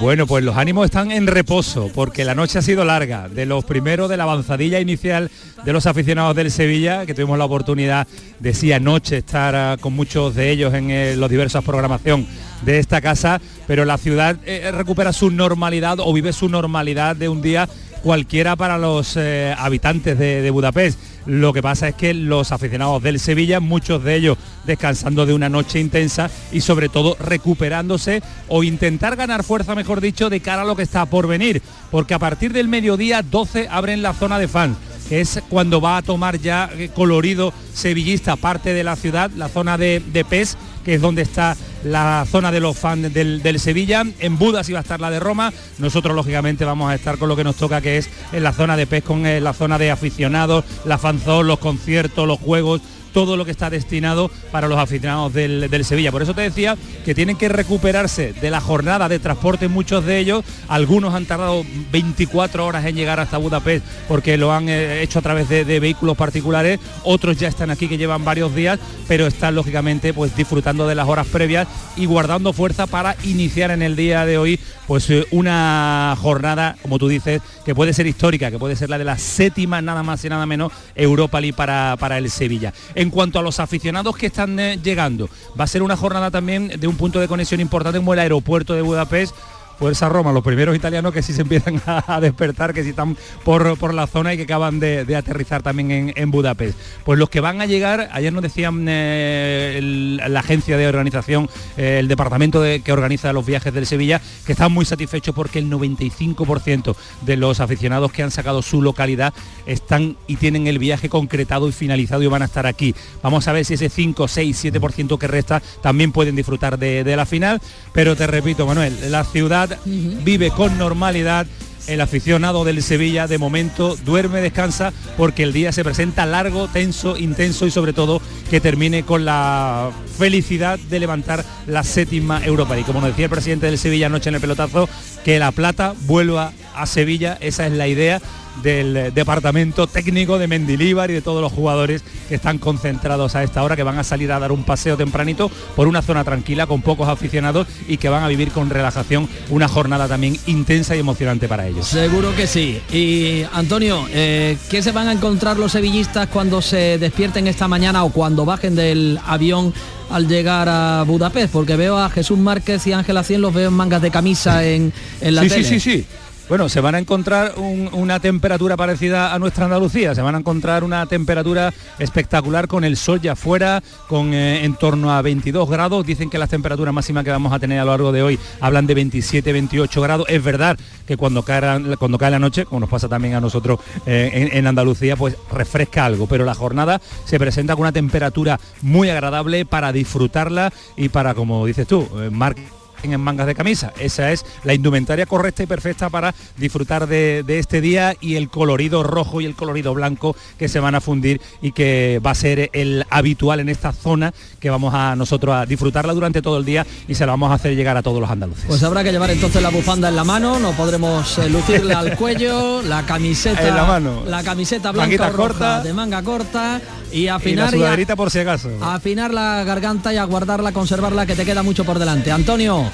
Bueno, pues los ánimos están en reposo porque la noche ha sido larga. De los primeros de la avanzadilla inicial de los aficionados del Sevilla, que tuvimos la oportunidad de sí anoche estar ah, con muchos de ellos en eh, los diversas programación de esta casa, pero la ciudad eh, recupera su normalidad o vive su normalidad de un día cualquiera para los eh, habitantes de Budapest. Lo que pasa es que los aficionados del Sevilla, muchos de ellos descansando de una noche intensa y sobre todo recuperándose o intentar ganar fuerza, mejor dicho, de cara a lo que está por venir. Porque a partir del mediodía 12 abren la zona de fans que es cuando va a tomar ya eh, colorido sevillista parte de la ciudad, la zona de, de PES, que es donde está la zona de los fans del, del Sevilla. En Budas iba a estar la de Roma. Nosotros, lógicamente, vamos a estar con lo que nos toca, que es en la zona de PES, con eh, la zona de aficionados, la fanzón, los conciertos, los juegos todo lo que está destinado para los aficionados del, del, Sevilla. Por eso te decía que tienen que recuperarse de la jornada de transporte muchos de ellos. Algunos han tardado 24 horas en llegar hasta Budapest porque lo han eh, hecho a través de, vehículos particulares. Otros ya están aquí que llevan varios días, pero están lógicamente pues disfrutando de las horas previas y guardando fuerza para iniciar en el día de hoy pues eh, una jornada, como tú dices, que puede ser histórica, que puede ser la de la séptima, nada más y nada menos, Europa League para, para el Sevilla. En cuanto a los aficionados que están eh, llegando, va a ser una jornada también de un punto de conexión importante como el aeropuerto de Budapest Fuerza Roma, los primeros italianos que sí se empiezan a, despertar, que sí están por, por, la zona y que acaban de, aterrizar también en, Budapest. Pues los que van a llegar, ayer nos decían eh, la agencia de organización, eh, el departamento de, que organiza los viajes del Sevilla, que están muy satisfechos porque el 95% de los aficionados que han sacado su localidad están y tienen el viaje concretado y finalizado y van a estar aquí. Vamos a ver si ese 5, 6, 7% que resta también pueden disfrutar de la final, pero te repito, Manuel, la ciudad vive con normalidad. El aficionado del Sevilla de momento duerme, descansa, porque el día se presenta largo, tenso, intenso y sobre todo que termine con la felicidad de levantar la séptima Europa y Como nos decía el presidente del Sevilla anoche en el pelotazo, que la plata vuelva a Sevilla, esa es la idea del departamento técnico de Mendilíbar y de todos los jugadores que están concentrados a esta hora, que van a salir a dar un paseo tempranito por una zona tranquila con pocos aficionados y que van a vivir con relajación una jornada también intensa y emocionante para ellos. Seguro que sí. Y Antonio, eh, ¿qué se van a encontrar los sevillistas cuando se despierten esta mañana o cuando bajen del avión al llegar a Budapest? Porque veo a Jesús Márquez y Ángel Cien los veo en mangas de camisa en, en la sí, tele. Sí, sí, sí. Bueno, se van a encontrar un, una temperatura parecida a nuestra Andalucía, se van a encontrar una temperatura espectacular con el sol ya afuera, con eh, en torno a 22 grados, dicen que las temperaturas máximas que vamos a tener a lo largo de hoy hablan de 27, 28 grados, es verdad que cuando cae, cuando cae la noche, como nos pasa también a nosotros eh, en, en, Andalucía, pues refresca algo, pero la jornada se presenta con una temperatura muy agradable para disfrutarla y para, como dices tú, eh, marcar en mangas de camisa. Esa es la indumentaria correcta y perfecta para disfrutar de, de, este día y el colorido rojo y el colorido blanco que se van a fundir y que va a ser el habitual en esta zona que vamos a nosotros a disfrutarla durante todo el día y se la vamos a hacer llegar a todos los andaluces. Pues habrá que llevar entonces la bufanda en la mano, no podremos eh, lucirla al cuello, la camiseta en la mano, la camiseta blanca corta de manga corta y afinar y la sudaderita por si acaso. Afinar la garganta y a guardarla, conservarla que te queda mucho por delante. Antonio,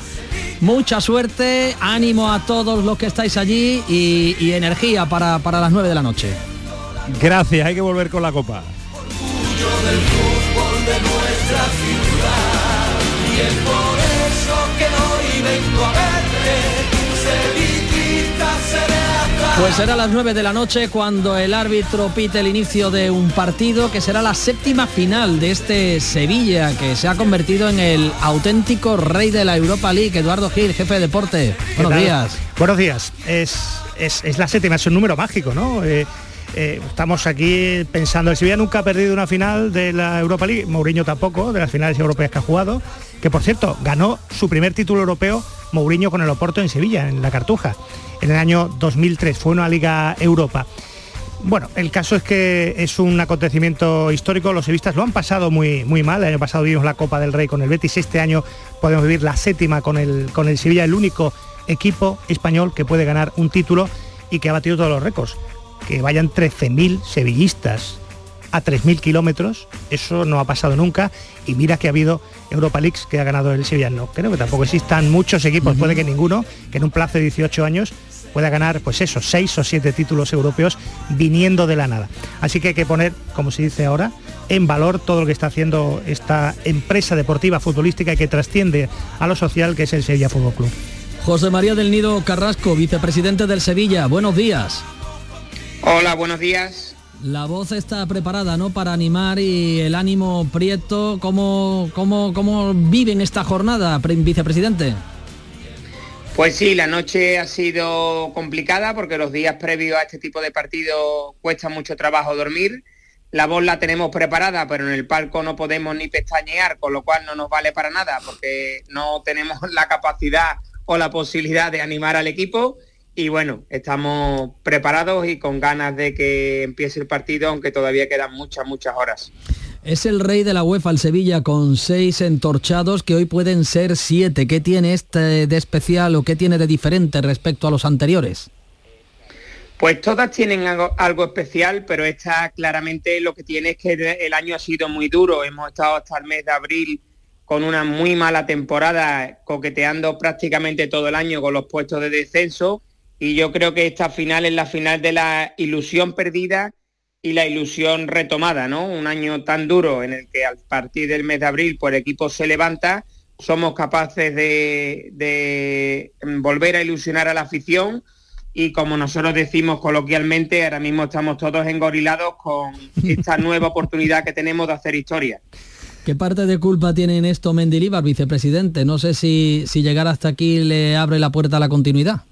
mucha suerte, ánimo a todos los que estáis allí y, y energía para, para, las 9 de la noche. Gracias, hay que volver con la copa. Del fútbol de nuestra ciudad, y Pues será a las 9 de la noche cuando el árbitro pite el inicio de un partido que será la séptima final de este Sevilla que se ha convertido en el auténtico rey de la Europa League. Eduardo Gil, jefe de deporte. Buenos días. Buenos días. Es, es, es la séptima, es un número mágico, ¿no? Eh, eh, estamos aquí pensando, el Sevilla nunca ha perdido una final de la Europa League, Mourinho tampoco, de las finales europeas que ha jugado, que por cierto, ganó su primer título europeo Mourinho con el Oporto en Sevilla, en la Cartuja, en el año 2003, fue una Liga Europa. Bueno, el caso es que es un acontecimiento histórico, los sevistas lo han pasado muy, muy mal, el año pasado vivimos la Copa del Rey con el Betis, este año podemos vivir la séptima con el, con el Sevilla, el único equipo español que puede ganar un título y que ha batido todos los récords. Que vayan 13.000 sevillistas a 3.000 kilómetros, eso no ha pasado nunca. Y mira que ha habido Europa Leagues que ha ganado el Sevilla. No, creo que tampoco existan muchos equipos, puede que ninguno, que en un plazo de 18 años pueda ganar pues eso, 6 o 7 títulos europeos viniendo de la nada. Así que hay que poner, como se dice ahora, en valor todo lo que está haciendo esta empresa deportiva futbolística que trasciende a lo social que es el Sevilla Fútbol Club. José María del Nido Carrasco, vicepresidente del Sevilla. Buenos días. Hola, buenos días. La voz está preparada, ¿no? Para animar y el ánimo prieto. ¿Cómo, cómo, cómo viven esta jornada, vicepresidente? Pues sí, la noche ha sido complicada porque los días previos a este tipo de partido cuesta mucho trabajo dormir. La voz la tenemos preparada, pero en el palco no podemos ni pestañear, con lo cual no nos vale para nada porque no tenemos la capacidad o la posibilidad de animar al equipo y bueno, estamos preparados y con ganas de que empiece el partido, aunque todavía quedan muchas, muchas horas. Es el rey de la UEFA al Sevilla con seis entorchados que hoy pueden ser siete. ¿Qué tiene este de especial o qué tiene de diferente respecto a los anteriores? Pues todas tienen algo, algo, especial, pero esta claramente lo que tiene es que el año ha sido muy duro. Hemos estado hasta el mes de abril con una muy mala temporada, coqueteando prácticamente todo el año con los puestos de descenso y yo creo que esta final es la final de la ilusión perdida y la ilusión retomada, ¿no? Un año tan duro en el que a partir del mes de abril pues el equipo se levanta, somos capaces de, de volver a ilusionar a la afición y como nosotros decimos coloquialmente, ahora mismo estamos todos engorilados con esta nueva oportunidad que tenemos de hacer historia. ¿Qué parte de culpa tiene en esto Mendilibar, vicepresidente? No sé si, si llegar hasta aquí le abre la puerta a la continuidad.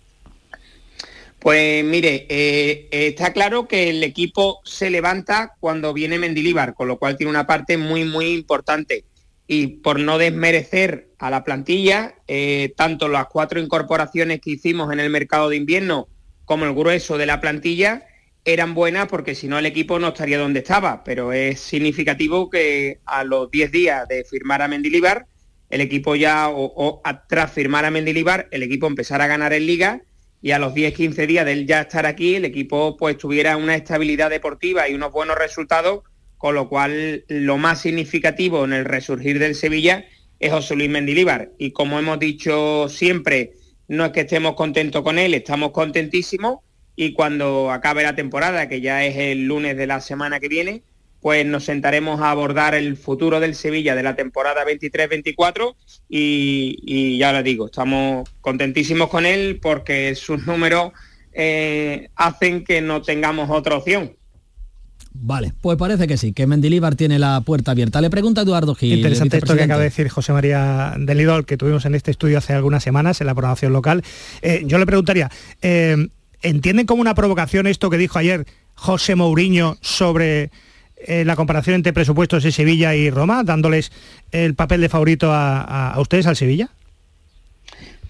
Pues mire, eh, está claro que el equipo se levanta cuando viene Mendilíbar, con lo cual tiene una parte muy, muy importante. Y por no desmerecer a la plantilla, eh, tanto las cuatro incorporaciones que hicimos en el mercado de invierno como el grueso de la plantilla eran buenas porque si no el equipo no estaría donde estaba. Pero es significativo que a los 10 días de firmar a Mendilibar, el equipo ya, o, tras firmar a Mendilibar, el equipo empezara a ganar en liga y a los 10-15 días de él ya estar aquí, el equipo pues tuviera una estabilidad deportiva y unos buenos resultados, con lo cual lo más significativo en el resurgir del Sevilla es José Luis Mendilíbar. Y como hemos dicho siempre, no es que estemos contentos con él, estamos contentísimos y cuando acabe la temporada, que ya es el lunes de la semana que viene, pues nos sentaremos a abordar el futuro del Sevilla de la temporada 23-24 y, ya lo digo, estamos contentísimos con él porque sus números eh, hacen que no tengamos otra opción. Vale, pues parece que sí, que Mendilíbar tiene la puerta abierta. Le pregunta Eduardo Gil. Interesante esto que acaba de decir José María del Idol, que tuvimos en este estudio hace algunas semanas en la programación local. Eh, yo le preguntaría, eh, ¿entienden como una provocación esto que dijo ayer José Mourinho sobre eh, la comparación entre presupuestos de Sevilla y Roma, dándoles el papel de favorito a, ustedes, al Sevilla?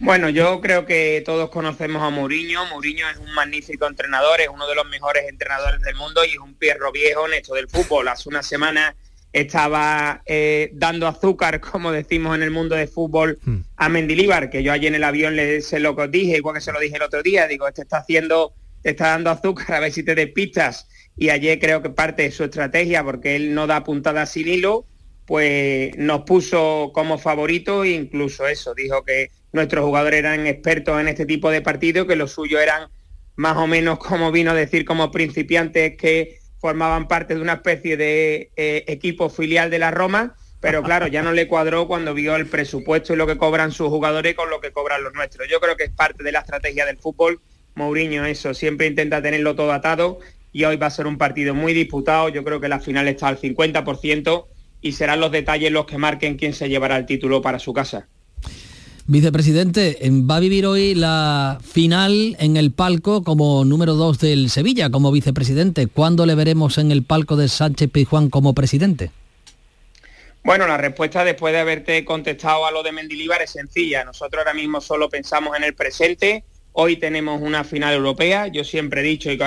Bueno, yo creo que todos conocemos a Mourinho. Mourinho es un magnífico entrenador, es uno de los mejores entrenadores del mundo y es un pierro viejo en esto del fútbol. Hace una semana estaba eh, dando azúcar, como decimos en el mundo de fútbol, hmm. a Mendilíbar, que yo allí en el avión le se lo dije, igual que se lo dije el otro día, digo, este está haciendo, te está dando azúcar, a ver si te despistas y ayer creo que parte de su estrategia, porque él no da puntada sin hilo, pues nos puso como favorito e incluso eso, dijo que nuestros jugadores eran expertos en este tipo de partidos, que los suyos eran más o menos como vino a decir como principiantes que formaban parte de una especie de eh, equipo filial de la Roma, pero claro, ya no le cuadró cuando vio el presupuesto y lo que cobran sus jugadores con lo que cobran los nuestros. Yo creo que es parte de la estrategia del fútbol Mourinho eso, siempre intenta tenerlo todo atado y hoy va a ser un partido muy disputado, yo creo que la final está al 50% y serán los detalles los que marquen quién se llevará el título para su casa. Vicepresidente, va a vivir hoy la final en el palco como número 2 del Sevilla, como vicepresidente. ¿Cuándo le veremos en el palco de Sánchez Pizjuán como presidente? Bueno, la respuesta después de haberte contestado a lo de Mendilibar es sencilla. Nosotros ahora mismo solo pensamos en el presente. Hoy tenemos una final europea. Yo siempre he dicho, y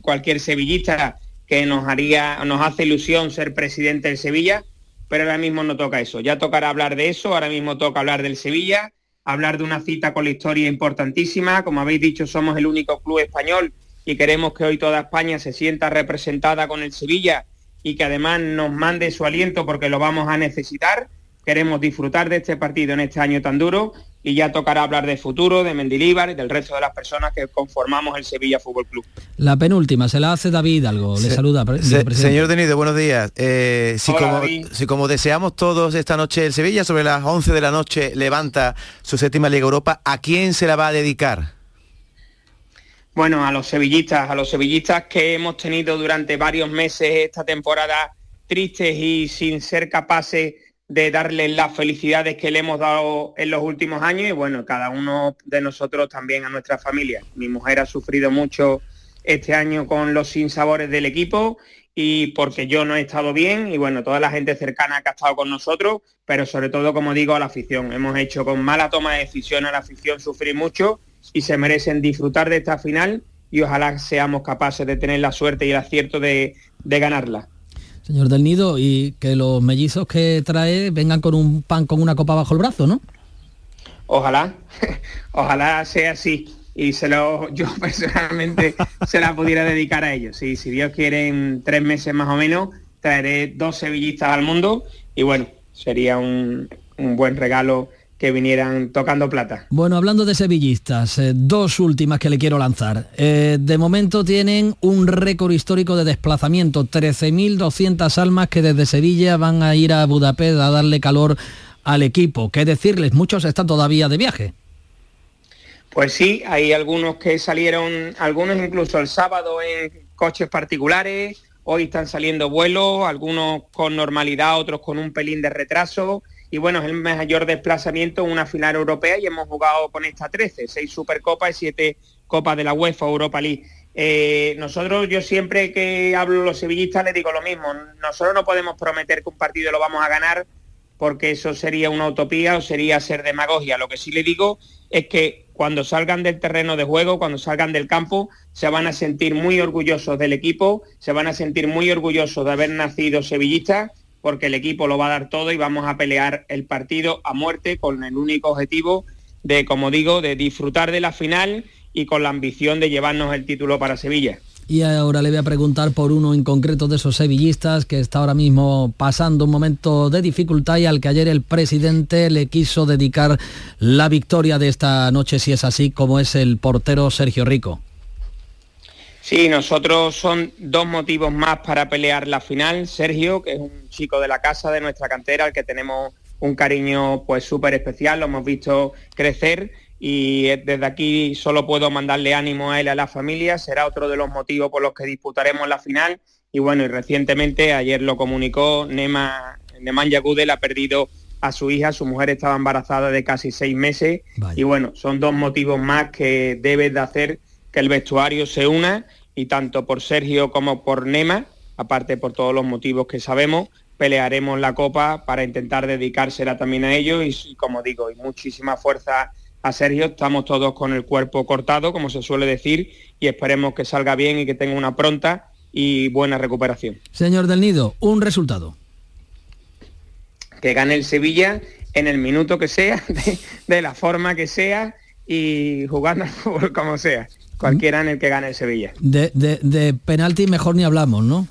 cualquier sevillista, que nos haría, nos hace ilusión ser presidente del Sevilla pero ahora mismo no toca eso. Ya tocará hablar de eso, ahora mismo toca hablar del Sevilla, hablar de una cita con la historia importantísima. Como habéis dicho, somos el único club español y queremos que hoy toda España se sienta representada con el Sevilla y que además nos mande su aliento porque lo vamos a necesitar. Queremos disfrutar de este partido en este año tan duro y ya tocará hablar de futuro, de Mendilíbar y del resto de las personas que conformamos el Sevilla Fútbol Club. La penúltima, se la hace David algo, le saluda. señor Denido, buenos días. Eh, si, como, si, como, deseamos todos esta noche el Sevilla, sobre las 11 de la noche levanta su séptima Liga Europa, ¿a quién se la va a dedicar? Bueno, a los sevillistas, a los sevillistas que hemos tenido durante varios meses esta temporada tristes y sin ser capaces de darles las felicidades que le hemos dado en los últimos años y bueno, cada uno de nosotros también a nuestra familia. Mi mujer ha sufrido mucho este año con los sinsabores del equipo y porque yo no he estado bien y bueno, toda la gente cercana que ha estado con nosotros, pero sobre todo, como digo, a la afición. Hemos hecho con mala toma de decisión a la afición sufrir mucho y se merecen disfrutar de esta final y ojalá seamos capaces de tener la suerte y el acierto de, de ganarla. Señor del Nido, y que los mellizos que trae vengan con un pan con una copa bajo el brazo, ¿no? Ojalá, ojalá sea así. Y se lo, yo personalmente se la pudiera dedicar a ellos. Y si Dios quiere, en tres meses más o menos, traeré dos sevillistas al mundo y bueno, sería un, un buen regalo que vinieran tocando plata. Bueno, hablando de sevillistas, eh, dos últimas que le quiero lanzar. Eh, de momento tienen un récord histórico de desplazamiento, 13.200 almas que desde Sevilla van a ir a Budapest a darle calor al equipo. ¿Qué decirles? Muchos están todavía de viaje. Pues sí, hay algunos que salieron, algunos incluso el sábado en coches particulares, hoy están saliendo vuelos, algunos con normalidad, otros con un pelín de retraso y bueno, es el mayor desplazamiento en una final europea y hemos jugado con esta 13, seis Supercopas y siete Copas de la UEFA Europa League. Eh, nosotros, yo siempre que hablo los sevillistas les digo lo mismo, nosotros no podemos prometer que un partido lo vamos a ganar porque eso sería una utopía o sería ser demagogia. Lo que sí le digo es que cuando salgan del terreno de juego, cuando salgan del campo, se van a sentir muy orgullosos del equipo, se van a sentir muy orgullosos de haber nacido sevillistas porque el equipo lo va a dar todo y vamos a pelear el partido a muerte con el único objetivo de, como digo, de disfrutar de la final y con la ambición de llevarnos el título para Sevilla. Y ahora le voy a preguntar por uno en concreto de esos sevillistas que está ahora mismo pasando un momento de dificultad y al que ayer el presidente le quiso dedicar la victoria de esta noche, si es así, como es el portero Sergio Rico. Sí, nosotros son dos motivos más para pelear la final. Sergio, que es un chico de la casa, de nuestra cantera, al que tenemos un cariño pues súper especial, lo hemos visto crecer y desde aquí solo puedo mandarle ánimo a él y a la familia. Será otro de los motivos por los que disputaremos la final. Y bueno, y recientemente, ayer lo comunicó, Nema, Neman Yagudel ha perdido a su hija, su mujer estaba embarazada de casi seis meses. Y bueno, son dos motivos más que debes de hacer que el vestuario se una y tanto por Sergio como por Nema, aparte por todos los motivos que sabemos, pelearemos la copa para intentar dedicársela también a ellos y, como digo, y muchísima fuerza a Sergio, estamos todos con el cuerpo cortado, como se suele decir, y esperemos que salga bien y que tenga una pronta y buena recuperación. Señor del Nido, un resultado. Que gane el Sevilla en el minuto que sea, de, la forma que sea y jugando al fútbol como sea cualquiera en el que gane el Sevilla. De, de, penalti mejor ni hablamos, ¿no?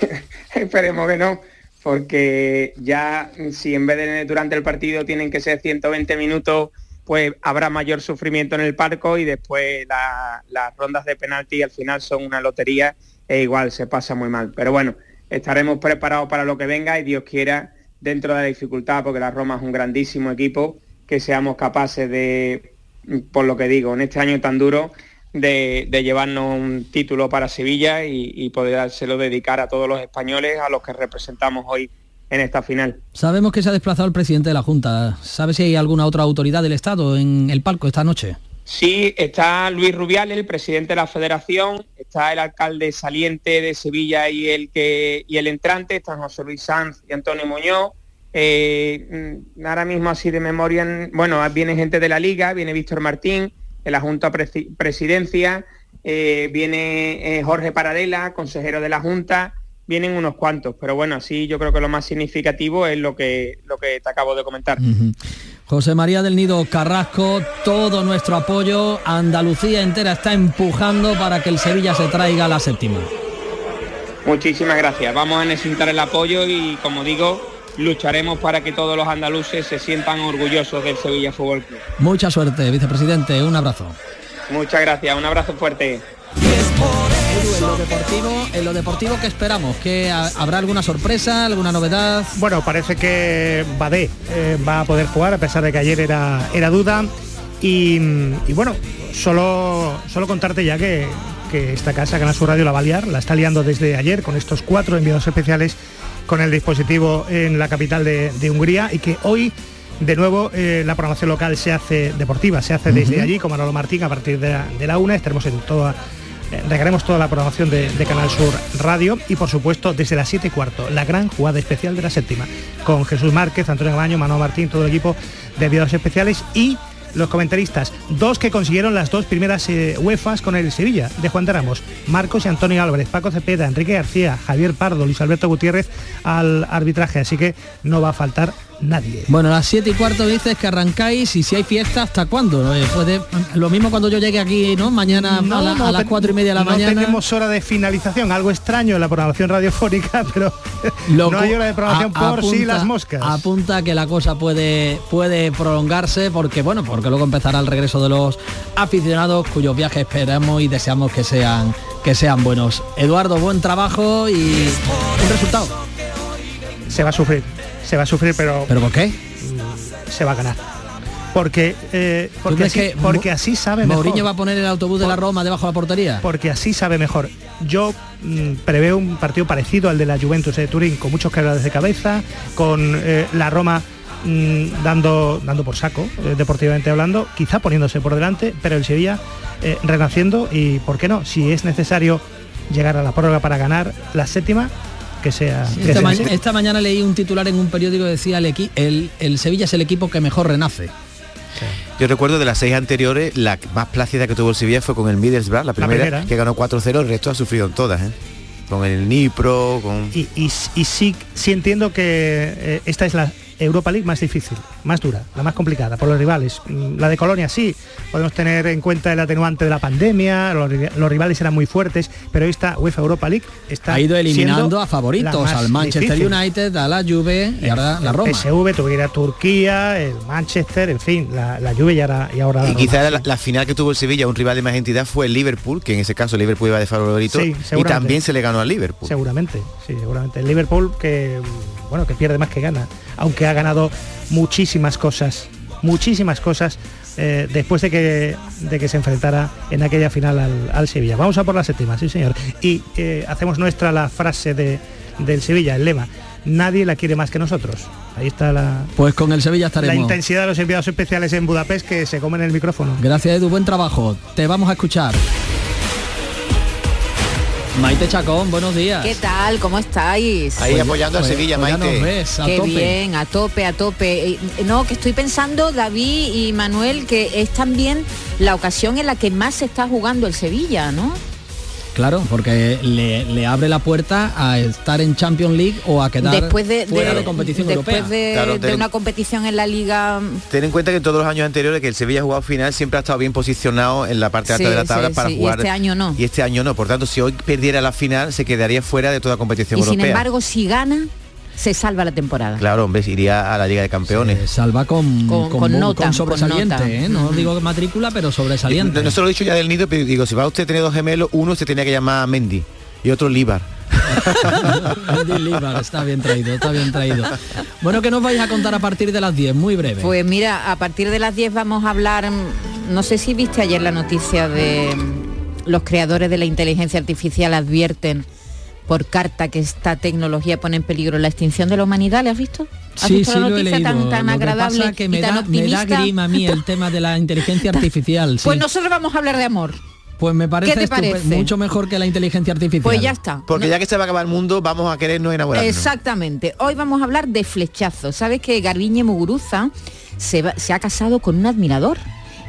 Esperemos que no, porque ya si en vez de durante el partido tienen que ser 120 minutos, pues habrá mayor sufrimiento en el parco y después las rondas de penalti al final son una lotería e igual se pasa muy mal. Pero bueno, estaremos preparados para lo que venga y Dios quiera, dentro de la dificultad, porque la Roma es un grandísimo equipo, que seamos capaces de, por lo que digo, en este año tan duro, de, llevarnos un título para Sevilla y, y dedicar a todos los españoles a los que representamos hoy en esta final. Sabemos que se ha desplazado el presidente de la Junta. ¿Sabe si hay alguna otra autoridad del Estado en el palco esta noche? Sí, está Luis Rubiales, el presidente de la Federación, está el alcalde saliente de Sevilla y el que y el entrante, están José Luis Sanz y Antonio Muñoz. Eh, mm, ahora mismo así de memoria, bueno, viene gente de la Liga, viene Víctor Martín, de la Junta Presidencia, eh, viene eh, Jorge Paradela, consejero de la Junta, vienen unos cuantos, pero bueno, sí yo creo que lo más significativo es lo que, lo que te acabo de comentar. José María del Nido Carrasco, todo nuestro apoyo, Andalucía entera está empujando para que el Sevilla se traiga la séptima. Muchísimas gracias, vamos a necesitar el apoyo y como digo, lucharemos para que todos los andaluces se sientan orgullosos del Sevilla Fútbol Club. Mucha suerte, vicepresidente, un abrazo. Muchas gracias, un abrazo fuerte en lo deportivo, en lo deportivo que esperamos, que habrá alguna sorpresa, alguna novedad. Bueno, parece que Badé eh, va a poder jugar a pesar de que ayer era, era duda. Y, bueno, solo, solo contarte ya que, esta casa, Canal Sur Radio, la va a liar, la está liando desde ayer con estos cuatro enviados especiales con el dispositivo en la capital de, Hungría y que hoy de nuevo eh, la programación local se hace deportiva, se hace desde allí con Manolo Martín a partir de la, de la una, estaremos en toda eh, regaremos toda la programación de, Canal Sur Radio y por supuesto desde las 7 y cuarto, la gran jugada especial de la séptima, con Jesús Márquez, Antonio Baño, Manuel Martín, todo el equipo de enviados especiales y los comentaristas, dos que consiguieron las dos primeras eh, UEFAs con el Sevilla, de Juan de Ramos, Marcos y Antonio Álvarez, Paco Cepeda, Enrique García, Javier Pardo, Luis Alberto Gutiérrez al arbitraje, así que no va a faltar nadie. Bueno, a las 7 y cuarto dices que arrancáis y si hay fiesta, ¿hasta cuándo? Eh, lo mismo cuando yo llegue aquí, ¿no? Mañana a, las 4 y media de la mañana. No tenemos hora de finalización, algo extraño en la programación radiofónica, pero no hay hora de programación por si las moscas. Apunta que la cosa puede, puede prolongarse porque, bueno, porque luego empezará el regreso de los aficionados cuyos viajes esperamos y deseamos que sean, que sean buenos. Eduardo, buen trabajo y un resultado. Se va a sufrir se va a sufrir, pero... ¿Pero por qué? Se va a ganar. Porque, eh, porque, así, porque así sabe mejor. ¿Mourinho va a poner el autobús de la Roma debajo de la portería? Porque así sabe mejor. Yo mm, preveo un partido parecido al de la Juventus de Turín, con muchos quebrados de cabeza, con eh, la Roma mm, dando, dando por saco, eh, deportivamente hablando, quizá poniéndose por delante, pero el Sevilla renaciendo y, ¿por qué no? Si es necesario llegar a la prórroga para ganar la séptima, sea. esta, mañana leí un titular en un periódico que decía el, el, Sevilla es el equipo que mejor renace. Yo recuerdo de las seis anteriores, la más plácida que tuvo el Sevilla fue con el Middlesbrough, la primera, que ganó 4-0, el resto ha sufrido en todas. ¿eh? Con el Nipro, con... Y, y, sí, sí entiendo que eh, esta es la Europa League más difícil, más dura, la más complicada por los rivales. Mm, la de Colonia sí, podemos tener en cuenta el atenuante de la pandemia, los, rivales eran muy fuertes, pero esta UEFA Europa League está ha ido eliminando a favoritos, al Manchester United, a la Juve y ahora la Roma. PSV tuvo que ir a Turquía, el Manchester, en fin, la, Juve y ahora y ahora. y quizá la, final que tuvo el Sevilla, un rival de más entidad fue el Liverpool, que en ese caso Liverpool iba de favorito y también se le ganó al Liverpool. Seguramente, sí, seguramente. El Liverpool que bueno, que pierde más que gana, aunque ha ganado muchísimas cosas, muchísimas cosas eh, después de que, de que se enfrentara en aquella final al, Sevilla. Vamos a por la séptima, sí señor. Y eh, hacemos nuestra la frase de, del Sevilla, el lema. Nadie la quiere más que nosotros. Ahí está la. Pues con el Sevilla estaremos. La intensidad de los enviados especiales en Budapest que se comen el micrófono. Gracias Edu, buen trabajo. Te vamos a escuchar. Maite Chacón, buenos días. ¿Qué tal? ¿Cómo estáis? Ahí apoyando a pues, Sevilla, pues Maite. Qué bien, a tope, a tope. No, que estoy pensando, David y Manuel, que es también la ocasión en la que más se está jugando el Sevilla, ¿no? Claro, porque le, abre la puerta a estar en Champions League o a quedar después de, fuera de, competición después de, una competición en la liga. Ten en cuenta que todos los años anteriores que el Sevilla ha jugado final siempre ha estado bien posicionado en la parte alta de la tabla para jugar. Y este año no. Y este año no. Por tanto, si hoy perdiera la final, se quedaría fuera de toda competición y europea. Sin embargo, si gana, se salva la temporada. Claro, hombre, iría a la Liga de Campeones. salva con, con, nota, sobresaliente, ¿eh? no digo matrícula, pero sobresaliente. No, se lo he dicho ya del nido, pero digo, si va usted a tener dos gemelos, uno se tenía que llamar Mendy y otro Líbar. Mendy Líbar, está bien traído, está bien traído. Bueno, que nos vais a contar a partir de las 10? Muy breve. Pues mira, a partir de las 10 vamos a hablar, no sé si viste ayer la noticia de los creadores de la inteligencia artificial advierten por carta que esta tecnología pone en peligro la extinción de la humanidad, ¿le has visto? ¿Has Sí, visto sí, la lo he leído. tan, tan Lo que agradable pasa que me y tan da, me da optimista? grima a mí el tema de la inteligencia artificial. sí. Pues nosotros vamos a hablar de amor. Pues me parece ¿Qué te parece? mucho mejor que la inteligencia artificial. Pues ya está. Porque ya que se va a acabar el mundo, vamos a querernos enamorarnos. Exactamente. Hoy vamos a hablar de flechazos. ¿Sabes que Garbiñe Muguruza se, va- se ha casado con un admirador?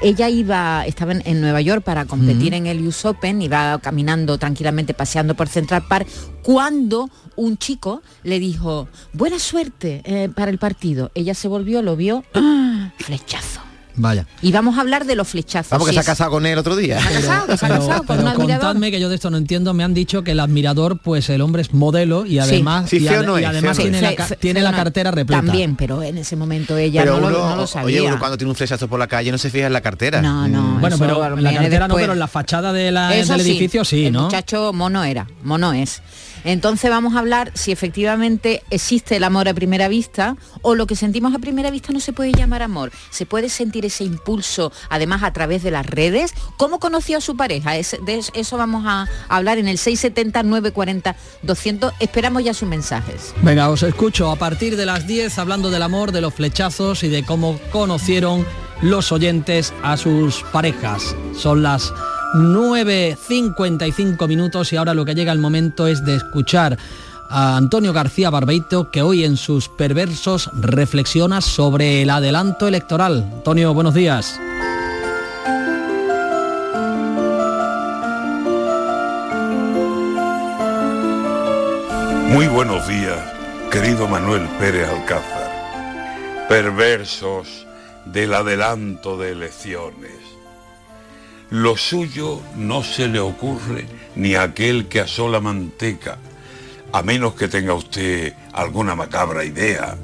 Ella iba, estaba en, en Nueva York para competir en el US Open, iba caminando tranquilamente, paseando por Central Park, cuando un chico le dijo, buena suerte eh, para el partido. Ella se volvió, lo vio, ¡ah! flechazo. Vaya. Y vamos a hablar de los flechazos. Vamos, que se ha es- casado con él otro día. Se ha casado, que se ha Pero, casado con pero un admirador. contadme que yo de esto no entiendo. Me han dicho que el admirador, pues el hombre es modelo y además, Sí, y, feo ade- no y es, además no tiene, la, ca- tiene cartera repleta. También, pero en ese momento ella Pero no, uno, lo, no lo sabía. oye, uno cuando tiene un flechazo por la calle no se fija en la cartera. No, no. Bueno, eso pero en la cartera no, pero en la fachada de la- Eso del edificio sí, el ¿no? muchacho mono era, mono es. Entonces vamos a hablar si efectivamente existe el amor a primera vista o lo que sentimos a primera vista no se puede llamar amor. Se puede sentir ese impulso, además a través de las redes. ¿Cómo conoció a su pareja? Es- de eso vamos a hablar en el 670 940 200. Esperamos ya sus mensajes. Venga, os escucho a partir de las 10 hablando del amor, de los flechazos y de cómo conocieron los oyentes a sus parejas. Son las 9.55 minutos y ahora lo que llega el momento es de escuchar a Antonio García Barbeito que hoy en sus perversos reflexiona sobre el adelanto electoral. Antonio, buenos días. Muy buenos días, querido Manuel Pérez Alcázar. Perversos del adelanto de elecciones. Lo suyo no se le ocurre ni a aquel que asó la manteca, a menos que tenga usted alguna macabra idea,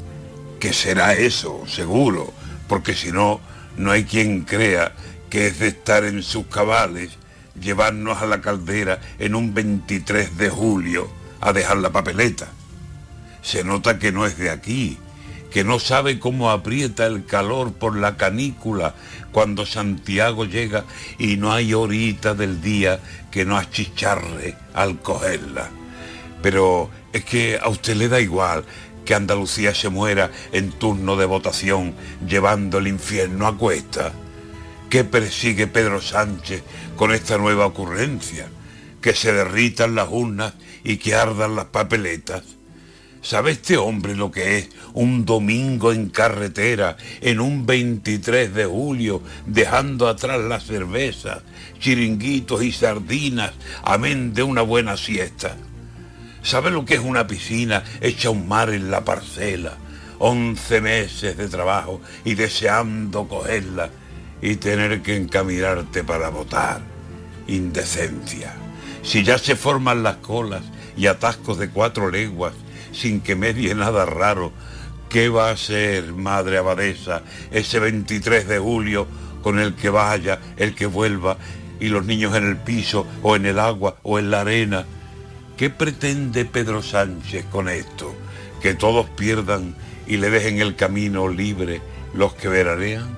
que será eso, seguro, porque si no, no hay quien crea que es de estar en sus cabales, llevarnos a la caldera en un 23 de julio a dejar la papeleta. Se nota que no es de aquí, que no sabe cómo aprieta el calor por la canícula cuando Santiago llega y no hay horita del día que no achicharre al cogerla. Pero es que a usted le da igual que Andalucía se muera en turno de votación llevando el infierno a cuesta. ¿Qué persigue Pedro Sánchez con esta nueva ocurrencia? Que se derritan las urnas y que ardan las papeletas. ¿Sabe este hombre lo que es un domingo en carretera, en un 23 de julio, dejando atrás las cervezas, chiringuitos y sardinas, amén de una buena siesta? ¿Sabe lo que es una piscina hecha un mar en la parcela? 11 meses de trabajo y deseando cogerla y tener que encaminarte para votar. Indecencia. Si ya se forman las colas y atascos de cuatro leguas sin que medie nada raro, ¿qué va a ser, madre abadesa, ese 23 de julio con el que vaya, el que vuelva y los niños en el piso o en el agua o en la arena? ¿Qué pretende Pedro Sánchez con esto? ¿Que todos pierdan y le dejen el camino libre los que veranean?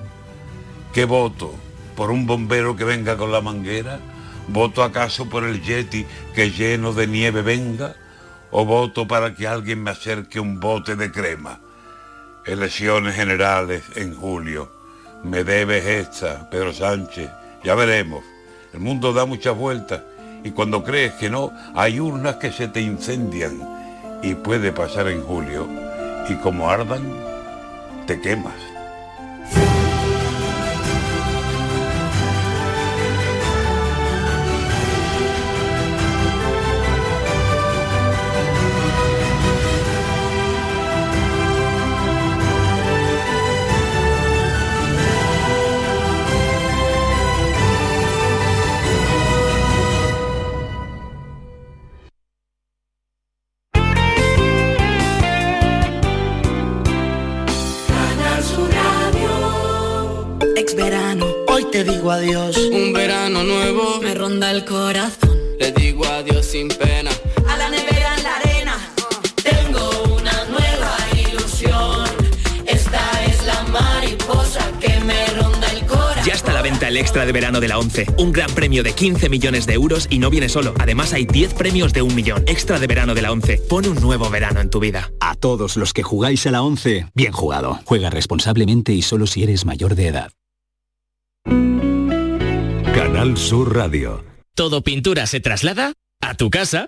¿Qué voto? ¿Por un bombero que venga con la manguera? ¿Voto acaso por el Yeti que lleno de nieve venga? ¿O voto para que alguien me acerque un bote de crema? Elecciones generales en julio. Me debes esta, Pedro Sánchez. Ya veremos. El mundo da muchas vueltas y cuando crees que no, hay urnas que se te incendian y puede pasar en julio. Y como ardan, te quemas. Ex verano, hoy te digo adiós. Un verano nuevo me ronda el corazón. Le digo adiós sin pena. El extra de verano de la 11. Un gran premio de 15 millones de euros y no viene solo. Además hay 10 premios de un millón. Extra de verano de la 11. Pone un nuevo verano en tu vida. A todos los que jugáis a la 11, bien jugado. Juega responsablemente y solo si eres mayor de edad. Canal Sur Radio. Todo pintura se traslada a tu casa.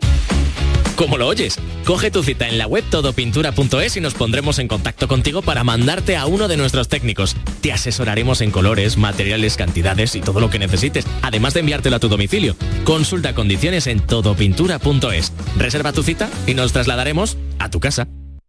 ¿Cómo lo oyes? Coge tu cita en la web todopintura.es y nos pondremos en contacto contigo para mandarte a uno de nuestros técnicos. Te asesoraremos en colores, materiales, cantidades y todo lo que necesites, además de enviártelo a tu domicilio. Consulta condiciones en todopintura.es. Reserva tu cita y nos trasladaremos a tu casa.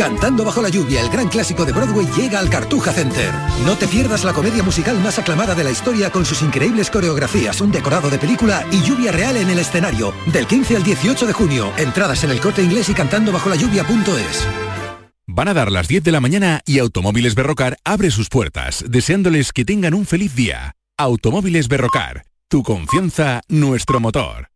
Cantando bajo la lluvia, el gran clásico de Broadway llega al Cartuja Center. No te pierdas la comedia musical más aclamada de la historia con sus increíbles coreografías, un decorado de película y lluvia real en el escenario. Del 15 al 18 de junio. Entradas en el corte inglés y cantando bajo la lluvia.es. Van a dar las 10 de la mañana y Automóviles Berrocar abre sus puertas, deseándoles que tengan un feliz día. Automóviles Berrocar, tu confianza, nuestro motor.